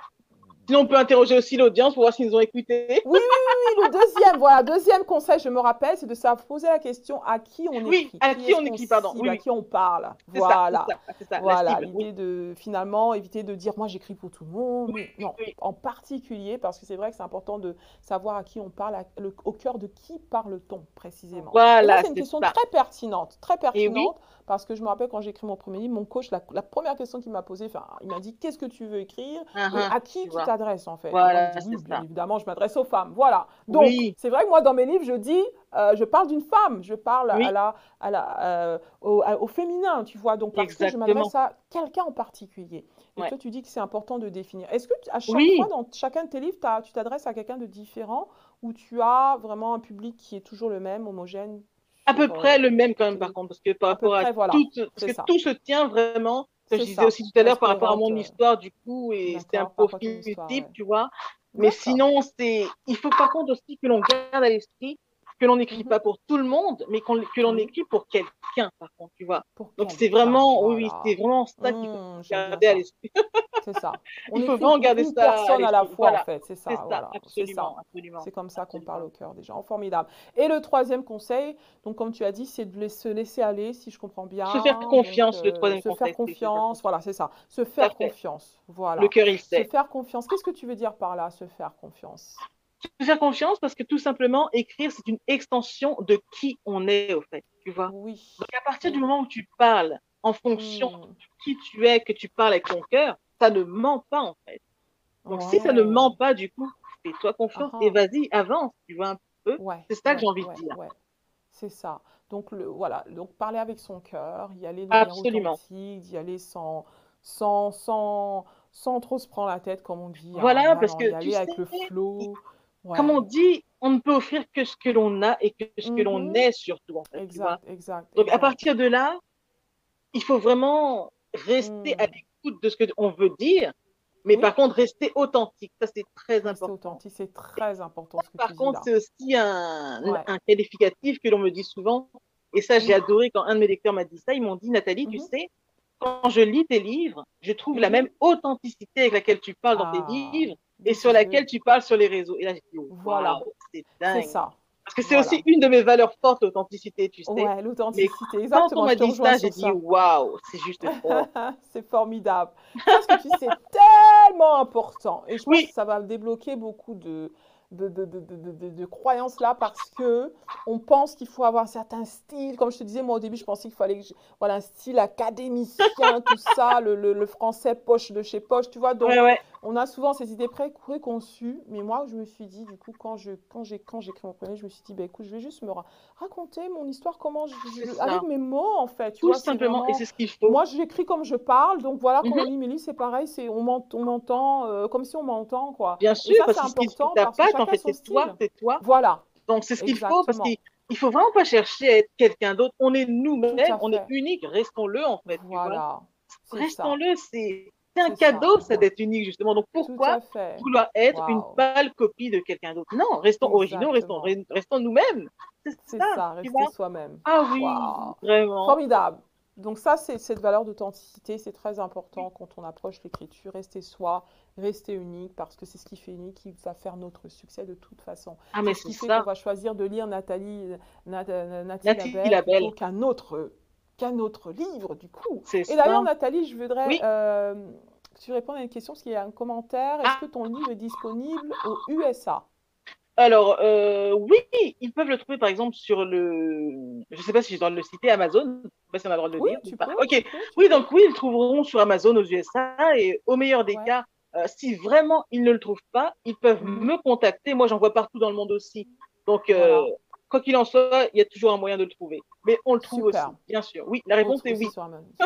Sinon, on peut interroger aussi l'audience pour voir s'ils nous ont écoutés. Oui, oui, oui, oui, le deuxième, voilà, deuxième conseil, je me rappelle, c'est de savoir poser la question à qui on Oui, écrit. à qui est-ce on écrit, pardon. cible, Oui, à oui. qui on parle. Ça, Voilà. ça, Voilà, oui. l'idée de finalement éviter de dire moi j'écris pour tout le monde. mais non, oui. en particulier parce que c'est vrai que c'est important de savoir à qui on parle, à- le- au cœur de qui parle-t-on précisément. Voilà, c'est une question très pertinente, très oui. pertinente parce que je me rappelle quand j'ai écrit mon premier livre, mon coach, la, la première question qu'il m'a posée, enfin, il m'a dit qu'est-ce que tu veux écrire Ah, et ah, à qui tu t'adresses en fait? Et Voilà, moi, je dis, oui, c'est bien ça. évidemment, je m'adresse aux femmes. Voilà. Donc, Oui. c'est vrai que moi, dans mes livres, je dis, euh, je parle d'une femme, je parle Oui. à la, à la, euh, au, à- au féminin, tu vois. Donc, parce que je m'adresse à quelqu'un en particulier. Et Ouais. toi, tu dis que c'est important de définir. Est-ce que à chaque Oui. fois, dans chacun de tes livres, tu t'adresses à quelqu'un de différent ou tu as vraiment un public qui est toujours le même, homogène? À peu près euh, le même quand même, par contre, parce que par rapport à près, voilà. tout, parce que tout se tient vraiment, comme C'est je disais aussi tout à l'heure, par rapport à mon euh, histoire, du coup, et c'était un profil type, ouais. tu vois. Mais sinon, c'est, il faut par contre aussi que l'on garde à l'esprit que l'on n'écrit Mhm. pas pour tout le monde, mais qu'on- que l'on Mhm. écrit pour quelqu'un, par contre, tu vois. Pour Donc c'est vraiment, oui, c'est vraiment ça qu'il faut Mmh, bien garder à l'esprit. C'est ça. On Il faut écrit vraiment garder une ça à personne à la l'esprit. fois, Voilà. en fait. C'est ça, C'est ça, voilà. C'est ça. absolument, absolument. C'est comme ça qu'on parle au cœur des gens. Formidable. Et le troisième conseil, donc comme tu as dit, c'est de se laisser aller, si je comprends bien. Se faire Donc, confiance, le euh, troisième Se conseil, se faire confiance, voilà, c'est ça. Se faire confiance. Voilà. Le cœur, il Se sait. faire confiance. Qu'est-ce que tu veux dire par là, se faire confiance? Se faire confiance parce que tout simplement, écrire, c'est une extension de qui on est, au fait, tu vois. Oui. Donc à partir du moment où tu parles en fonction Mmh. de qui tu es, que tu parles avec ton cœur, ça ne ment pas, en fait. Donc si ça ne ment pas, du coup, fais-toi confiance Ah et vas-y, avance, tu vois. Ouais, C'est ça que j'ai envie de dire. C'est ça. Donc, le, voilà, donc parler avec son cœur, y aller de Absolument. d'y aller sans, sans, sans, sans trop se prendre la tête, comme on dit. hein, Voilà, parce y que aller tu avec sais, le flow. Comme on dit, on ne peut offrir que ce que l'on a et que ce que l'on Mhm. est surtout, en fait. Exact, exact, Donc à partir de là, il faut vraiment rester Mm. à l'écoute de ce qu'on veut dire, mais Oui. par contre, rester authentique. Ça, c'est très Rester important. authentique, c'est très important ce que Par tu contre, c'est aussi un, Ouais. un qualificatif que l'on me dit souvent. Et ça, j'ai adoré quand un de mes lecteurs m'a dit ça. Ils m'ont dit, Nathalie, tu Mhm. sais, quand je lis tes livres, je trouve la même authenticité avec laquelle tu parles dans Ah, tes livres mais et sur c'est- laquelle tu parles sur les réseaux. Et là, j'ai dit, Voilà. waouh, c'est C'est dingue. ça. Parce que c'est Voilà. aussi une de mes valeurs fortes, l'authenticité, tu sais. Ouais, l'authenticité, Quand on exactement. m'a Je dit ça, j'ai dit, waouh, c'est juste fort. C'est formidable. Parce que tu sais, c'est tellement important. Et je pense Oui. que ça va débloquer beaucoup de, de, de, de, de, croyances là parce que on pense qu'il faut avoir un certain style. Comme je te disais, moi au début, je pensais qu'il fallait que j'ai- voilà, un style académicien, tout ça, le, le, le français poche de chez poche, tu vois. Donc, Ouais, ouais. On a souvent ces idées pré- préconçues, mais moi, je me suis dit, du coup, quand j'ai quand écrit mon premier, je me suis dit, bah, écoute, je vais juste me ra- raconter mon histoire, comment je, avec mes mots, en fait, tu Tout vois, simplement, et c'est ce qu'il faut. Moi, j'écris comme je parle, donc voilà, quand Mhm. on lit mes livres, c'est pareil, c'est on m'ent- on m'entend euh, comme si on m'entend, quoi. Bien Et sûr, ça, parce que important ta parce que patte, en fait, c'est toi, c'est toi. Voilà, Donc, c'est ce qu'il faut, parce qu'il il faut vraiment pas chercher à être quelqu'un d'autre. On est nous-mêmes, on est unique, restons-le, en fait. voilà, Restons-le, c'est c'est un ça. cadeau, ça, d'être unique, justement. Donc, pourquoi vouloir être une pâle copie de quelqu'un d'autre? Non, restons originaux, restons, nous-mêmes. C'est ça, ça, rester soi-même. Ah oui, vraiment. Formidable. Donc ça, c'est cette valeur d'authenticité, c'est très important quand on approche l'écriture. Rester soi, rester unique, parce que c'est ce qui fait unique qui va faire notre succès de toute façon. Ah, mais C'est ce qui fait ça. qu'on va choisir de lire Nathalie, Nat- euh, Nathalie Nathalie Labelle Labelle. qu'un autre, qu'un autre livre, du coup. Et d'ailleurs, Nathalie, je voudrais Oui. euh, que tu répondes à une question, parce qu'il y a un commentaire. Est-ce Ah. que ton livre est disponible aux USA? Alors, euh, oui, ils peuvent le trouver, par exemple, sur le... Je sais pas si je dois le citer, Amazon. Je sais pas si on a le droit de le Oui, dire. tu ou pas. peux. Ok. tu peux, tu Oui, donc oui, ils le trouveront sur Amazon aux USA et au meilleur des Ouais. cas, euh, si vraiment ils ne le trouvent pas, ils peuvent Mhm. me contacter. Moi, j'en vois partout dans le monde aussi. Donc, euh, Voilà. quoi qu'il en soit, il y a toujours un moyen de le trouver. Mais on le trouve Super. aussi, bien sûr. Oui, la réponse est oui.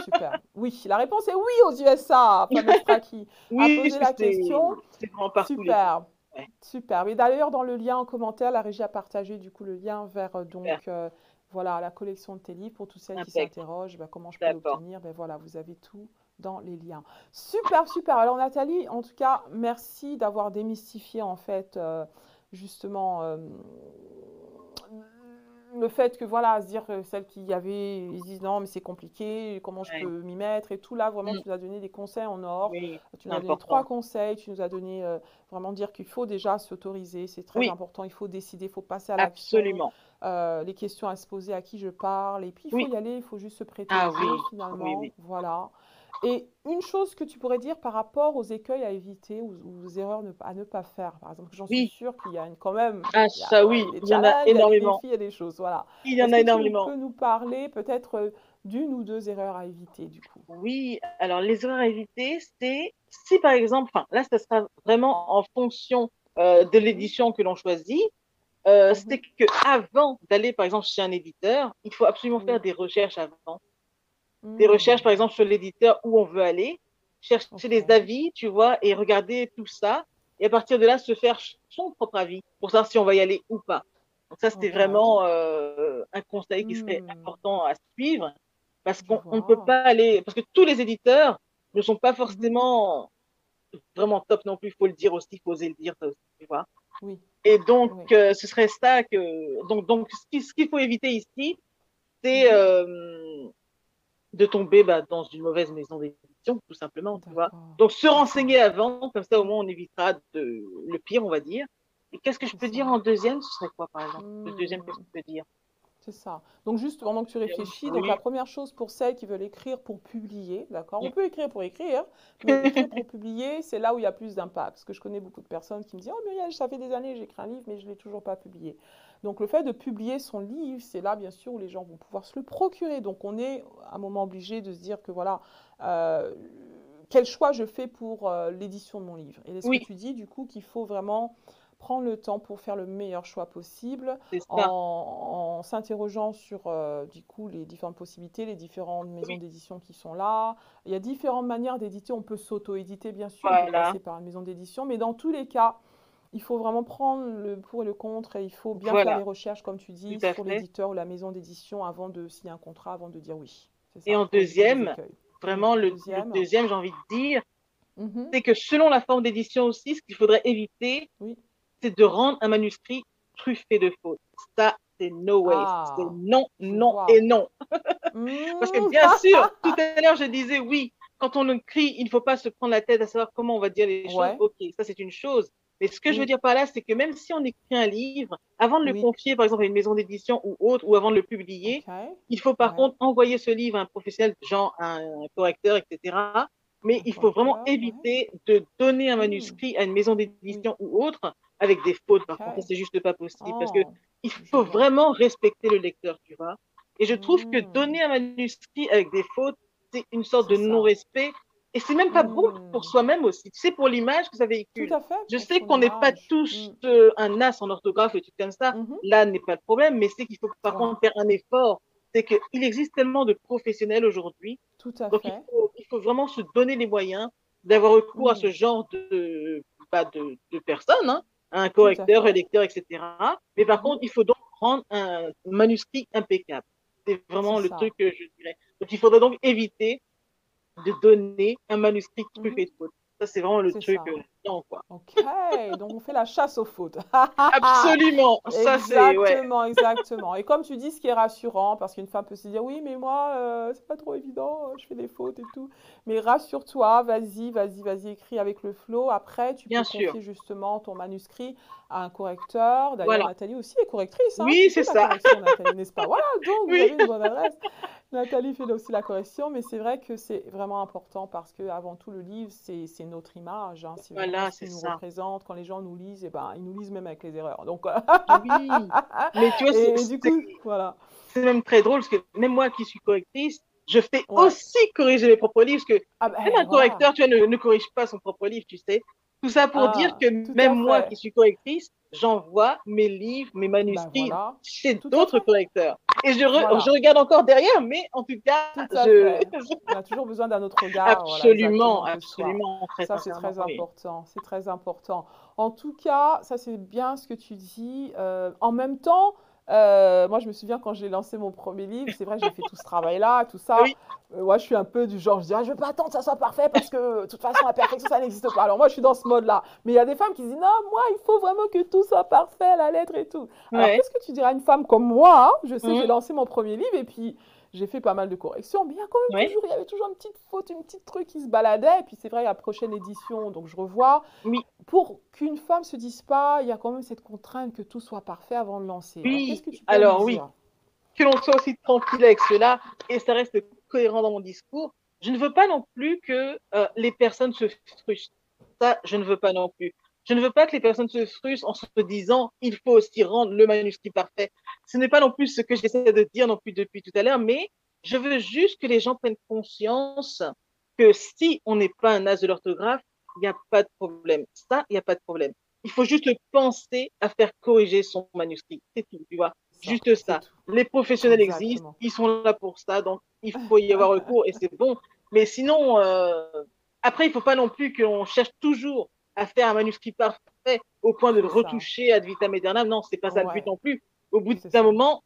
Super. Oui, la réponse est oui aux USA. Qui Oui, posé la question. c'est partout. Super. Ouais. Super. Mais d'ailleurs, dans le lien en commentaire, la régie a partagé du coup le lien vers euh, donc euh, voilà la collection de tes livres pour tous celles qui s'interrogent. ben, comment je peux l'obtenir? Ben voilà, vous avez tout dans les liens. Super, super. Alors Nathalie, en tout cas, merci d'avoir démystifié en fait euh, justement euh, le fait que voilà, à se dire euh, celles qui y avait, ils disent non mais c'est compliqué, comment je Ouais. peux m'y mettre et tout là, vraiment Mm. tu nous as donné des conseils en or. Oui, Tu nous as donné trois conseils, tu nous as donné euh, vraiment dire qu'il faut déjà s'autoriser, c'est très Oui. important, il faut décider, il faut passer à l'action, absolument. euh, les questions à se poser, à qui je parle, et puis il faut Oui. y aller, il faut juste se prêter Ah oui, finalement, oui, oui. voilà. Et une chose que tu pourrais dire par rapport aux écueils à éviter ou ou aux erreurs ne- à ne pas faire, par exemple, j'en suis sûre qu'il y a une, quand même, Ah, ça oui, il y en a énormément. il y a des choses, voilà. Il y en a énormément. tu peux nous parler peut-être euh, d'une ou deux erreurs à éviter du coup? Oui, alors les erreurs à éviter, c'est si par exemple, là, ça sera vraiment en fonction euh, de l'édition que l'on choisit. Euh, Mhm. C'est que avant d'aller par exemple chez un éditeur, il faut absolument faire des recherches avant. Des Hmm. recherches par exemple sur l'éditeur où on veut aller, chercher les avis, tu vois, et regarder tout ça. Et à partir de là, se faire son propre avis pour savoir si on va y aller ou pas. Donc ça, c'était vraiment euh, un conseil qui serait Hmm. important à suivre parce qu'on on ne peut pas aller, parce que tous les éditeurs ne sont pas forcément vraiment top non plus, il faut le dire aussi, il faut oser le dire, aussi, tu vois. Oui. Et donc, Oui. euh, ce serait ça que, donc, donc ce qui- ce qu'il faut éviter ici, c'est Mhm. euh, de tomber bah, dans une mauvaise maison d'édition, tout simplement, tu vois. Donc, se renseigner avant, comme ça, au moins, on évitera de, le pire, on va dire. Et qu'est-ce que je peux dire en deuxième? Ce serait quoi, par exemple? Le deuxième, Hmm. qu'est-ce que je peux dire? C'est ça. Donc juste pendant que tu réfléchis, donc Oui. la première chose pour celles qui veulent écrire pour publier, d'accord? On peut écrire pour écrire, mais écrire pour publier, c'est là où il y a plus d'impact. Parce que je connais beaucoup de personnes qui me disent, oh Muriel, ça fait des années, j'écris un livre, mais je ne l'ai toujours pas publié. Donc le fait de publier son livre, c'est là bien sûr où les gens vont pouvoir se le procurer. Donc on est à un moment obligé de se dire que voilà, euh, quel choix je fais pour euh, l'édition de mon livre. Et est-ce Oui. que tu dis du coup qu'il faut vraiment prendre le temps pour faire le meilleur choix possible en, en s'interrogeant sur euh, du coup les différentes possibilités, les différentes maisons Oui. d'édition qui sont là? Il y a différentes manières d'éditer. On peut s'auto-éditer bien sûr, Voilà. passer par une maison d'édition, mais dans tous les cas, il faut vraiment prendre le pour et le contre et il faut bien Voilà. faire les recherches, comme tu dis, sur l'éditeur ou la maison d'édition avant de signer un contrat, avant de dire oui. Et en deuxième, vraiment, le, le Deuxième. j'ai envie de dire, Mhm. c'est que selon la forme d'édition aussi, ce qu'il faudrait éviter, Oui. c'est de rendre un manuscrit truffé de fautes. Ça, c'est no way. Ah, c'est non, non et non. Parce que Mhm. bien sûr, tout à l'heure, je disais oui, quand on écrit, il ne faut pas se prendre la tête à savoir comment on va dire les choses. Ok, ça c'est une chose. Mais ce que je veux dire par là, c'est que même si on écrit un livre, avant de le Oui. confier, par exemple, à une maison d'édition ou autre, ou avant de le publier, il faut par Ouais. contre envoyer ce livre à un professionnel, genre un correcteur, etc. Mais Un il faut vraiment ouais. éviter de donner un Hmm. manuscrit à une maison d'édition ou autre avec des fautes. Par Ok. contre, c'est juste pas possible. Parce que Oh, il faut vraiment respecter le lecteur, tu vois. Et je trouve que Mm. donner un manuscrit avec des fautes, c'est une sorte de non-respect. Et c'est même pas bon Mm. pour soi-même aussi. Tu sais, pour l'image que ça véhicule. Tout à fait. Je sais qu'on n'est pas image. tous Mm. euh, un as en orthographe et tout comme ça. Mhm. Là n'est pas le problème, mais c'est qu'il faut par contre faire un effort. C'est qu'il existe tellement de professionnels aujourd'hui. Tout à Donc il fait. faut, il faut vraiment se donner les moyens d'avoir recours à Mm. ce genre de, bah, de, de personnes, hein, un correcteur, fait. un lecteur, etc. Mais par Mhm. contre, il faut donc rendre un manuscrit impeccable. C'est vraiment C'est le ça. truc que je dirais. Donc il faudrait donc éviter de donner un manuscrit truffé de fautes. Ça, c'est vraiment le truc euh, non, quoi. Ok, donc on fait la chasse aux fautes. Absolument. Ça, c'est, ouais. Exactement, exactement. Et comme tu dis, ce qui est rassurant, parce qu'une femme peut se dire, oui, mais moi, euh, c'est pas trop évident, euh, je fais des fautes et tout. Mais rassure-toi, vas-y, vas-y, vas-y, écris avec le flow. Après, tu Bien peux sûr. confier justement ton manuscrit à un correcteur. D'ailleurs, Voilà. Nathalie aussi est correctrice. hein. Oui, c'est ça. n'est-ce pas? Voilà, donc vous Oui. avez une bonne adresse. Nathalie fait aussi la correction, mais c'est vrai que c'est vraiment important parce que avant tout, le livre, c'est notre image. hein. C'est Voilà, ce qui nous ça. représente. Quand les gens nous lisent, eh ben, ils nous lisent même avec les erreurs. Donc, Oui. Mais tu vois, et, c'est- du c'est- coup, voilà. c'est même très drôle parce que même moi qui suis correctrice, je fais Ouais. aussi corriger mes propres livres parce que Ah ben, même un voilà. correcteur, tu vois, ne, ne corrige pas son propre livre, tu sais. Tout ça pour Ah, dire que même moi qui suis correctrice, j'envoie mes livres, mes manuscrits Ben voilà, chez d'autres fait. correcteurs. Et je, re- Voilà. je regarde encore derrière, mais en tout cas, Tout je... On a toujours besoin d'un autre regard. absolument, absolument, très Ça, c'est très important. C'est très important. En tout cas, ça, c'est bien ce que tu dis. Euh, en même temps, euh, moi, je me souviens quand j'ai lancé mon premier livre, c'est vrai, j'ai fait tout ce travail-là, tout ça. Oui. Euh, moi, je suis un peu du genre, je dis, ah, je veux pas attendre que ça soit parfait parce que de toute façon, la perfection, ça n'existe pas. Alors, moi, je suis dans ce mode-là. Mais il y a des femmes qui disent, non, moi, il faut vraiment que tout soit parfait, à la lettre et tout. Alors, Ouais. qu'est-ce que tu dirais à une femme comme moi hein? Je sais, Mhm. j'ai lancé mon premier livre et puis j'ai fait pas mal de corrections, mais il y a quand même Ouais. toujours, il y avait toujours une petite faute, une petite truc qui se baladait. Et puis c'est vrai, la prochaine édition, donc je revois. Oui. Pour qu'une femme se dise pas, il y a quand même cette contrainte que tout soit parfait avant de lancer. Oui. que tu peux Alors, oui. que l'on soit aussi tranquille avec cela et ça reste cohérent dans mon discours. Je ne veux pas non plus que euh, les personnes se frustrent. Ça, je ne veux pas non plus. Je ne veux pas que les personnes se frustrent en se disant il faut aussi rendre le manuscrit parfait. Ce n'est pas non plus ce que j'essaie de dire non plus depuis tout à l'heure, mais je veux juste que les gens prennent conscience que si on n'est pas un as de l'orthographe, il n'y a pas de problème. Ça, il n'y a pas de problème. Il faut juste penser à faire corriger son manuscrit. C'est tout, tu vois. Ça, Juste ça. tout. Les professionnels Exactement. existent, ils sont là pour ça, donc il faut y avoir recours et c'est bon. Mais sinon, euh, après, il faut pas non plus qu'on cherche toujours à faire un manuscrit parfait au point de le ça. retoucher ad vitam aeternam. Non, c'est pas ça le but non plus. Au bout d'un moment,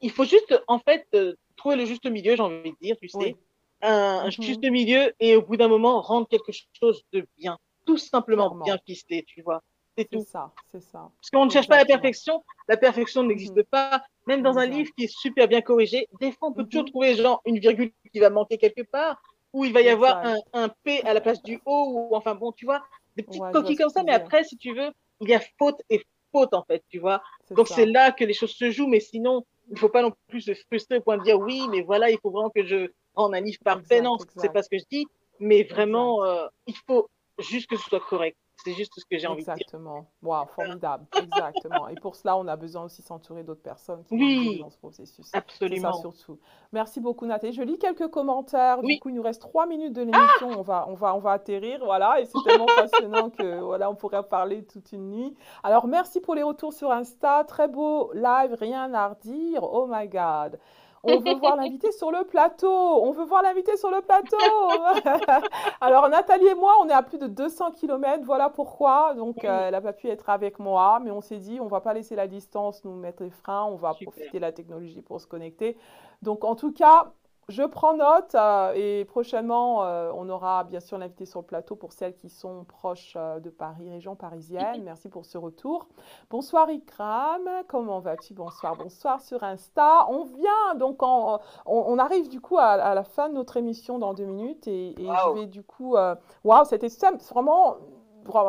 il faut juste, en fait, euh, trouver le juste milieu, j'ai envie de dire, tu sais, Oui. un, un Mhm. juste milieu et au bout d'un moment, rendre quelque chose de bien, tout simplement Clairement. bien ficelé, tu vois. C'est tout. ça, c'est ça. Parce qu'on ne cherche pas la perfection. La perfection n'existe Mhm. pas. Même dans un livre qui est super bien corrigé, des fois, on peut toujours Mhm. trouver genre une virgule qui va manquer quelque part, ou il va y avoir un P à la place du O, ou enfin bon, tu vois, des petites Ouais, coquilles comme ça. Mais après, si tu veux, il y a faute et faute en fait, tu vois. Donc c'est là que les choses se jouent. Mais sinon, il ne faut pas non plus se frustrer au point de dire oui, mais voilà, il faut vraiment que je rende un livre parfait. Exact, non, c'est pas ce que je dis. Mais vraiment, euh, il faut juste que ce soit correct. C'est juste ce que j'ai envie de dire. Exactement. Wow, formidable. Exactement. Et pour cela, on a besoin aussi de s'entourer d'autres personnes qui Oui. aider dans ce processus. C'est ça Absolument. surtout. Merci beaucoup, Nathalie. Je lis quelques commentaires. Du coup, il nous reste trois minutes de l'émission. On va, on va, on va atterrir. Voilà. Et c'est tellement passionnant que voilà, on pourrait en parler toute une nuit. Alors, merci pour les retours sur Insta. Très beau live. Rien à redire. Oh my God. On veut voir l'invité sur le plateau. On veut voir l'invité sur le plateau. Alors, Nathalie et moi, on est à plus de 200 km. Voilà pourquoi. Donc, Oui. euh, elle n'a pas pu être avec moi. Mais on s'est dit, on va pas laisser la distance nous mettre les freins. On va Super. profiter de la technologie pour se connecter. Donc, en tout cas, Je prends note euh, et prochainement, euh, on aura bien sûr l'invité sur le plateau pour celles qui sont proches euh, de Paris, région parisienne. Merci pour ce retour. Bonsoir Ikram, comment vas-tu? Bonsoir, bonsoir sur Insta. On vient donc, en- on, on arrive du coup à, à la fin de notre émission dans deux minutes et, je vais du coup, euh, waouh, c'était simple, vraiment.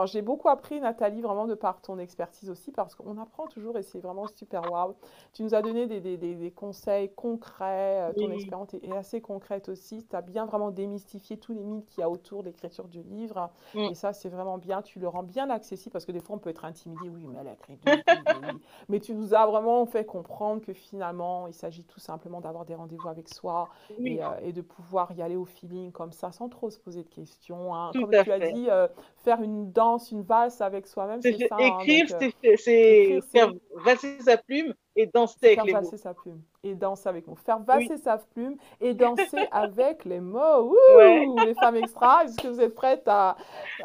J'ai beaucoup appris, Nathalie, vraiment de par ton expertise aussi, parce qu'on apprend toujours et c'est vraiment super waouh. Tu nous as donné des, des- des- des conseils concrets, euh, ton expérience est, assez concrète aussi. Tu as bien vraiment démystifié tous les mythes qu'il y a autour de l'écriture du livre. Et ça, c'est vraiment bien. Tu le rends bien accessible parce que des fois, on peut être intimidé. Oui, mais elle a écrit deux livres. Mais tu nous as vraiment fait comprendre que finalement, il s'agit tout simplement d'avoir des rendez-vous avec soi Oui, et, euh, et de pouvoir y aller au feeling comme ça, sans trop se poser de questions. hein. Comme tu as fait. dit, euh, faire une danse, une valse avec soi-même, C'est- c'est ça. hein. euh, c'est écrire, c'est- faire valser sa plume et danser avec les mots. valser sa plume et danser avec nous. Faire valser sa plume et danser avec les mots. Ouh, Ouais. les femmes extra, est-ce que vous êtes prêtes à,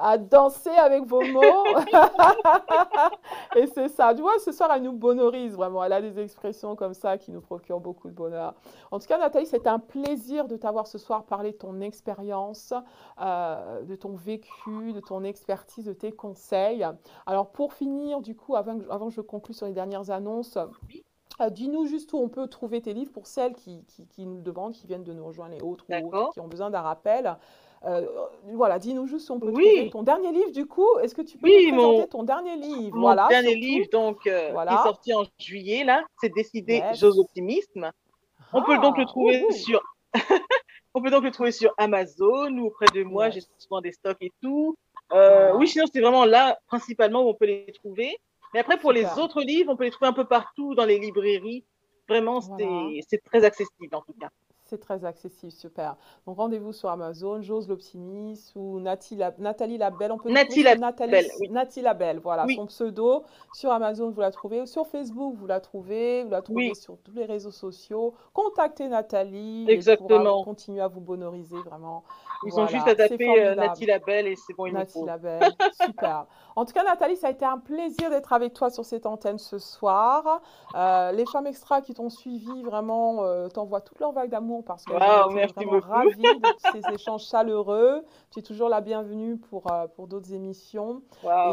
à danser avec vos mots? Et c'est ça. Tu vois, ce soir, elle nous bonorise vraiment. Elle a des expressions comme ça qui nous procurent beaucoup de bonheur. En tout cas, Nathalie, c'était un plaisir de t'avoir ce soir parlé de ton expérience, euh, de ton vécu, de ton expertise, de tes conseils. Alors, pour finir, du coup, avant avant que je conclue sur les dernières annonces, euh, dis-nous juste où on peut trouver tes livres pour celles qui, qui, qui nous demandent, qui viennent de nous rejoindre et autres, ou autres qui ont besoin d'un rappel. Euh, voilà, dis-nous juste où on peut Oui. trouver ton dernier livre, du coup. Est-ce que tu peux Oui, nous présenter mon- ton dernier livre? Mon Voilà, dernier surtout. livre, donc, euh, qui est sorti en juillet, là, c'est décidé, Yes. j'ose optimisme. On peut donc le Ah, trouver sur, on peut donc le trouver sur Amazon ou auprès de moi, j'ai souvent des stocks et tout. Euh, Ah. oui, sinon c'est vraiment là principalement où on peut les trouver. Mais après pour les autres livres, on peut les trouver un peu partout dans les librairies. Vraiment, c'est très accessible en tout cas. C'est très accessible, super. Donc rendez-vous sur Amazon, J'ose l'optimiste ou Nathalie, La- Nathalie Labelle. On peut Nathalie Labelle, Nathalie, oui. Nathalie Labelle, voilà, Oui. son pseudo. Sur Amazon, vous la trouvez. Sur Facebook, vous la trouvez. Vous la trouvez Oui. sur tous les réseaux sociaux. Contactez Nathalie. Exactement. pourra continuer à vous bonoriser, vraiment. Ils ont juste à taper euh. Nathalie Labelle et c'est bon, il nous Nathalie. Labelle, super. En tout cas, Nathalie, ça a été un plaisir d'être avec toi sur cette antenne ce soir. Euh, les femmes extra qui t'ont suivi, vraiment, euh, t'envoient toute leur vague d'amour parce que été merci vraiment beaucoup. ravie de ces échanges chaleureux. Tu es toujours la bienvenue pour, euh, pour d'autres émissions.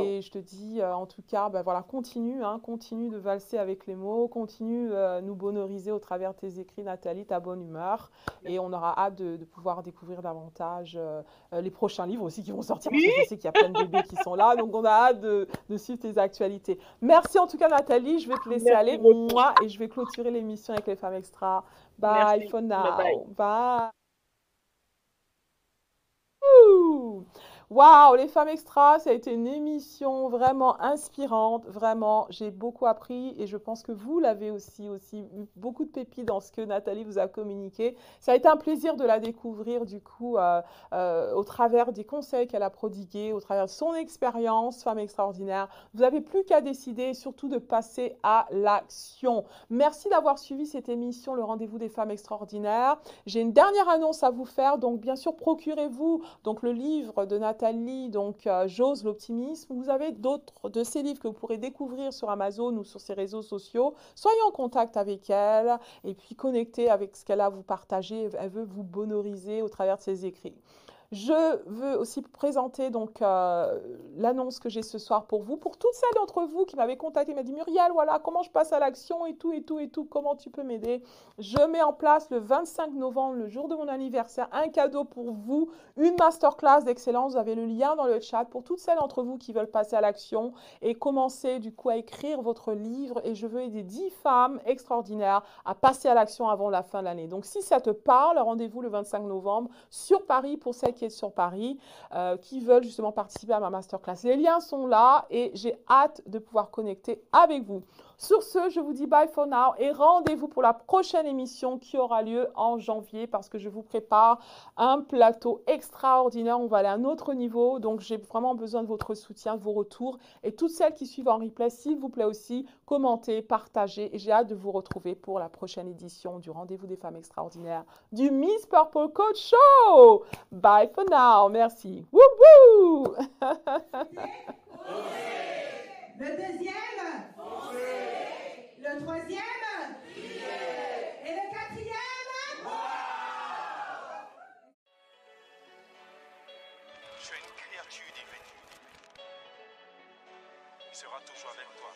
Et je te dis, en tout cas, ben voilà, continue, hein, continue de valser avec les mots, continue euh, nous bonoriser au travers de tes écrits, Nathalie, ta bonne humeur. Et on aura hâte de, de pouvoir découvrir davantage euh, euh, les prochains livres aussi qui vont sortir, parce que je sais qu'il y a plein de bébés qui sont là, donc on a hâte de, de suivre tes actualités. Merci en tout cas, Nathalie. Je vais te laisser Merci aller, moi, et je vais clôturer l'émission avec les femmes extra. Bye Merci. for now. Bye bye. Bye. Ouh. Waouh, les femmes extras, ça a été une émission vraiment inspirante, vraiment, j'ai beaucoup appris et je pense que vous l'avez aussi, aussi eu beaucoup de pépites dans ce que Nathalie vous a communiqué. Ça a été un plaisir de la découvrir du coup euh, euh, au travers des conseils qu'elle a prodigués, au travers de son expérience, femme extraordinaire. Vous n'avez plus qu'à décider et surtout de passer à l'action. Merci d'avoir suivi cette émission, le rendez-vous des femmes extraordinaires. J'ai une dernière annonce à vous faire, donc bien sûr procurez-vous donc le livre de Nathalie, donc euh, J'ose l'optimisme. Vous avez d'autres de ces livres que vous pourrez découvrir sur Amazon ou sur ses réseaux sociaux. Soyez en contact avec elle et puis connectez avec ce qu'elle a à vous partager. Elle veut vous bonoriser au travers de ses écrits. Je veux aussi présenter donc euh, l'annonce que j'ai ce soir pour vous, pour toutes celles d'entre vous qui m'avaient contacté, m'a dit Muriel, voilà comment je passe à l'action et tout et tout et tout, comment tu peux m'aider? Je mets en place le 25 novembre, le jour de mon anniversaire, un cadeau pour vous, une masterclass d'excellence. Vous avez le lien dans le chat pour toutes celles d'entre vous qui veulent passer à l'action et commencer du coup à écrire votre livre. Et je veux aider 10 femmes extraordinaires à passer à l'action avant la fin de l'année. Donc si ça te parle, rendez-vous le 25 novembre sur Paris pour celles est sur Paris, euh, qui veulent justement participer à ma masterclass. Les liens sont là et j'ai hâte de pouvoir connecter avec vous. Sur ce, je vous dis bye for now et rendez-vous pour la prochaine émission qui aura lieu en janvier parce que je vous prépare un plateau extraordinaire. On va aller à un autre niveau, donc j'ai vraiment besoin de votre soutien, de vos retours et toutes celles qui suivent en replay, s'il vous plaît aussi, commentez, partagez et j'ai hâte de vous retrouver pour la prochaine édition du Rendez-vous des femmes extraordinaires du Miss Purple Coach Show. Bye for now, merci. Wouhou! Le deuxième le troisième yeah. Et le quatrième wow. Tu as une cuillertude, Yvette. Il sera toujours avec toi.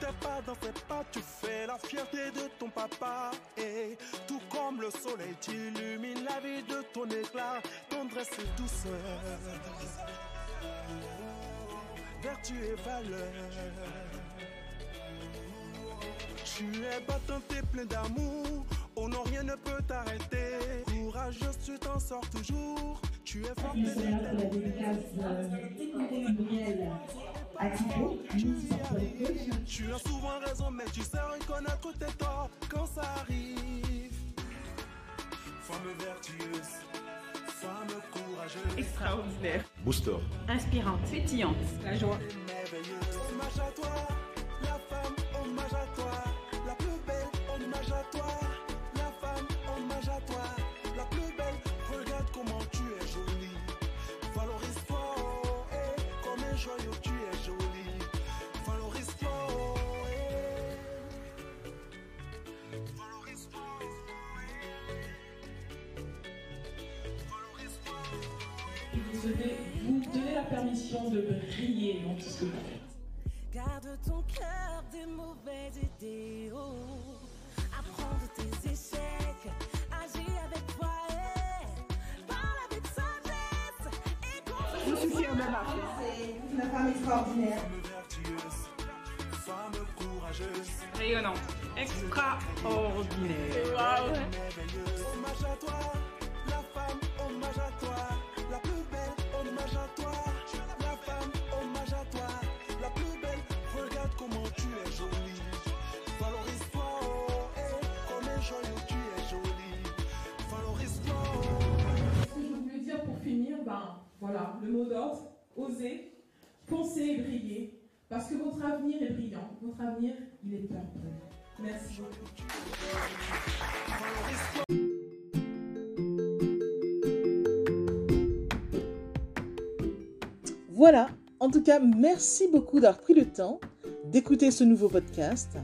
T'es pas dans fais pas, tu fais la fierté de ton papa. Et tout comme le soleil, tu illumines la vie de ton éclat, tendresse et douceur. Vertu et valeur. Tu es battant et plein d'amour. Oh non, rien ne peut t'arrêter. Courageuse, tu t'en sors toujours. Tu es forte et semaine pour la dédicace euh, à Thibaut. Tu as souvent raison, mais tu sais reconnaître tes torts quand ça arrive. Femme vertueuse, femme courageuse, Extraordinaire. Booster. Inspirante. Pétillante. La joie. merveilleuse. Hommage à toi, La femme, hommage à toi. La plus belle, regarde comment tu es jolie. Valorise-toi, oh, eh, comme un joyau, tu es jolie. Valorise-toi, oh, eh. Valorise-toi, Vous devez vous donner la permission de briller dans tout ce que vous faites. Garde ton cœur des mauvaises idées. Oh. Même. C'est une femme extraordinaire. femme vertueuse, femme courageuse. Rayonnante. Extraordinaire. merveilleuse. Voilà, le mot d'ordre, oser, foncer et briller. Parce que votre avenir est brillant. Votre avenir, il est purple. Merci beaucoup. Voilà, en tout cas, merci beaucoup d'avoir pris le temps d'écouter ce nouveau podcast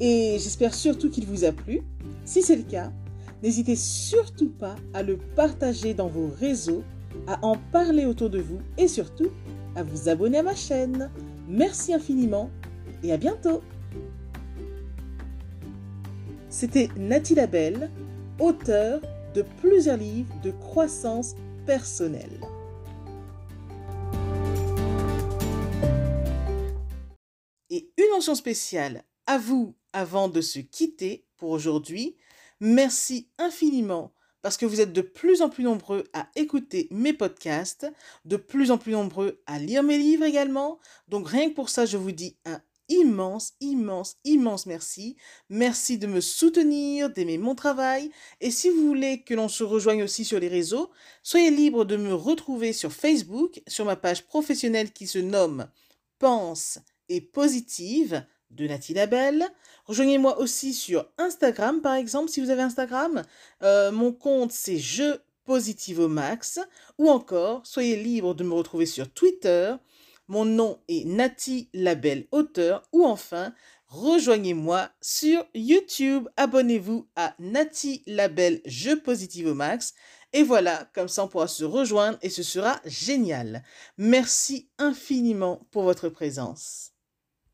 et j'espère surtout qu'il vous a plu. Si c'est le cas, n'hésitez surtout pas à le partager dans vos réseaux, à en parler autour de vous et surtout à vous abonner à ma chaîne. Merci infiniment et à bientôt. C'était Nathalie Labelle, auteure de plusieurs livres de croissance personnelle. Et une mention spéciale à vous avant de se quitter pour aujourd'hui. Merci infiniment parce que vous êtes de plus en plus nombreux à écouter mes podcasts, de plus en plus nombreux à lire mes livres également. Donc rien que pour ça, je vous dis un immense, immense, immense merci. Merci de me soutenir, d'aimer mon travail. Et si vous voulez que l'on se rejoigne aussi sur les réseaux, soyez libre de me retrouver sur Facebook, sur ma page professionnelle qui se nomme Pense et positive de Nathalie Labelle. Rejoignez-moi aussi sur Instagram, par exemple, si vous avez Instagram. Euh, mon compte, c'est Je Positive au Max. Ou encore, soyez libre de me retrouver sur Twitter. Mon nom est Nati Labelle Auteur. Ou enfin, rejoignez-moi sur YouTube. Abonnez-vous à Nati Labelle Je au Max. Et voilà, comme ça on pourra se rejoindre et ce sera génial. Merci infiniment pour votre présence.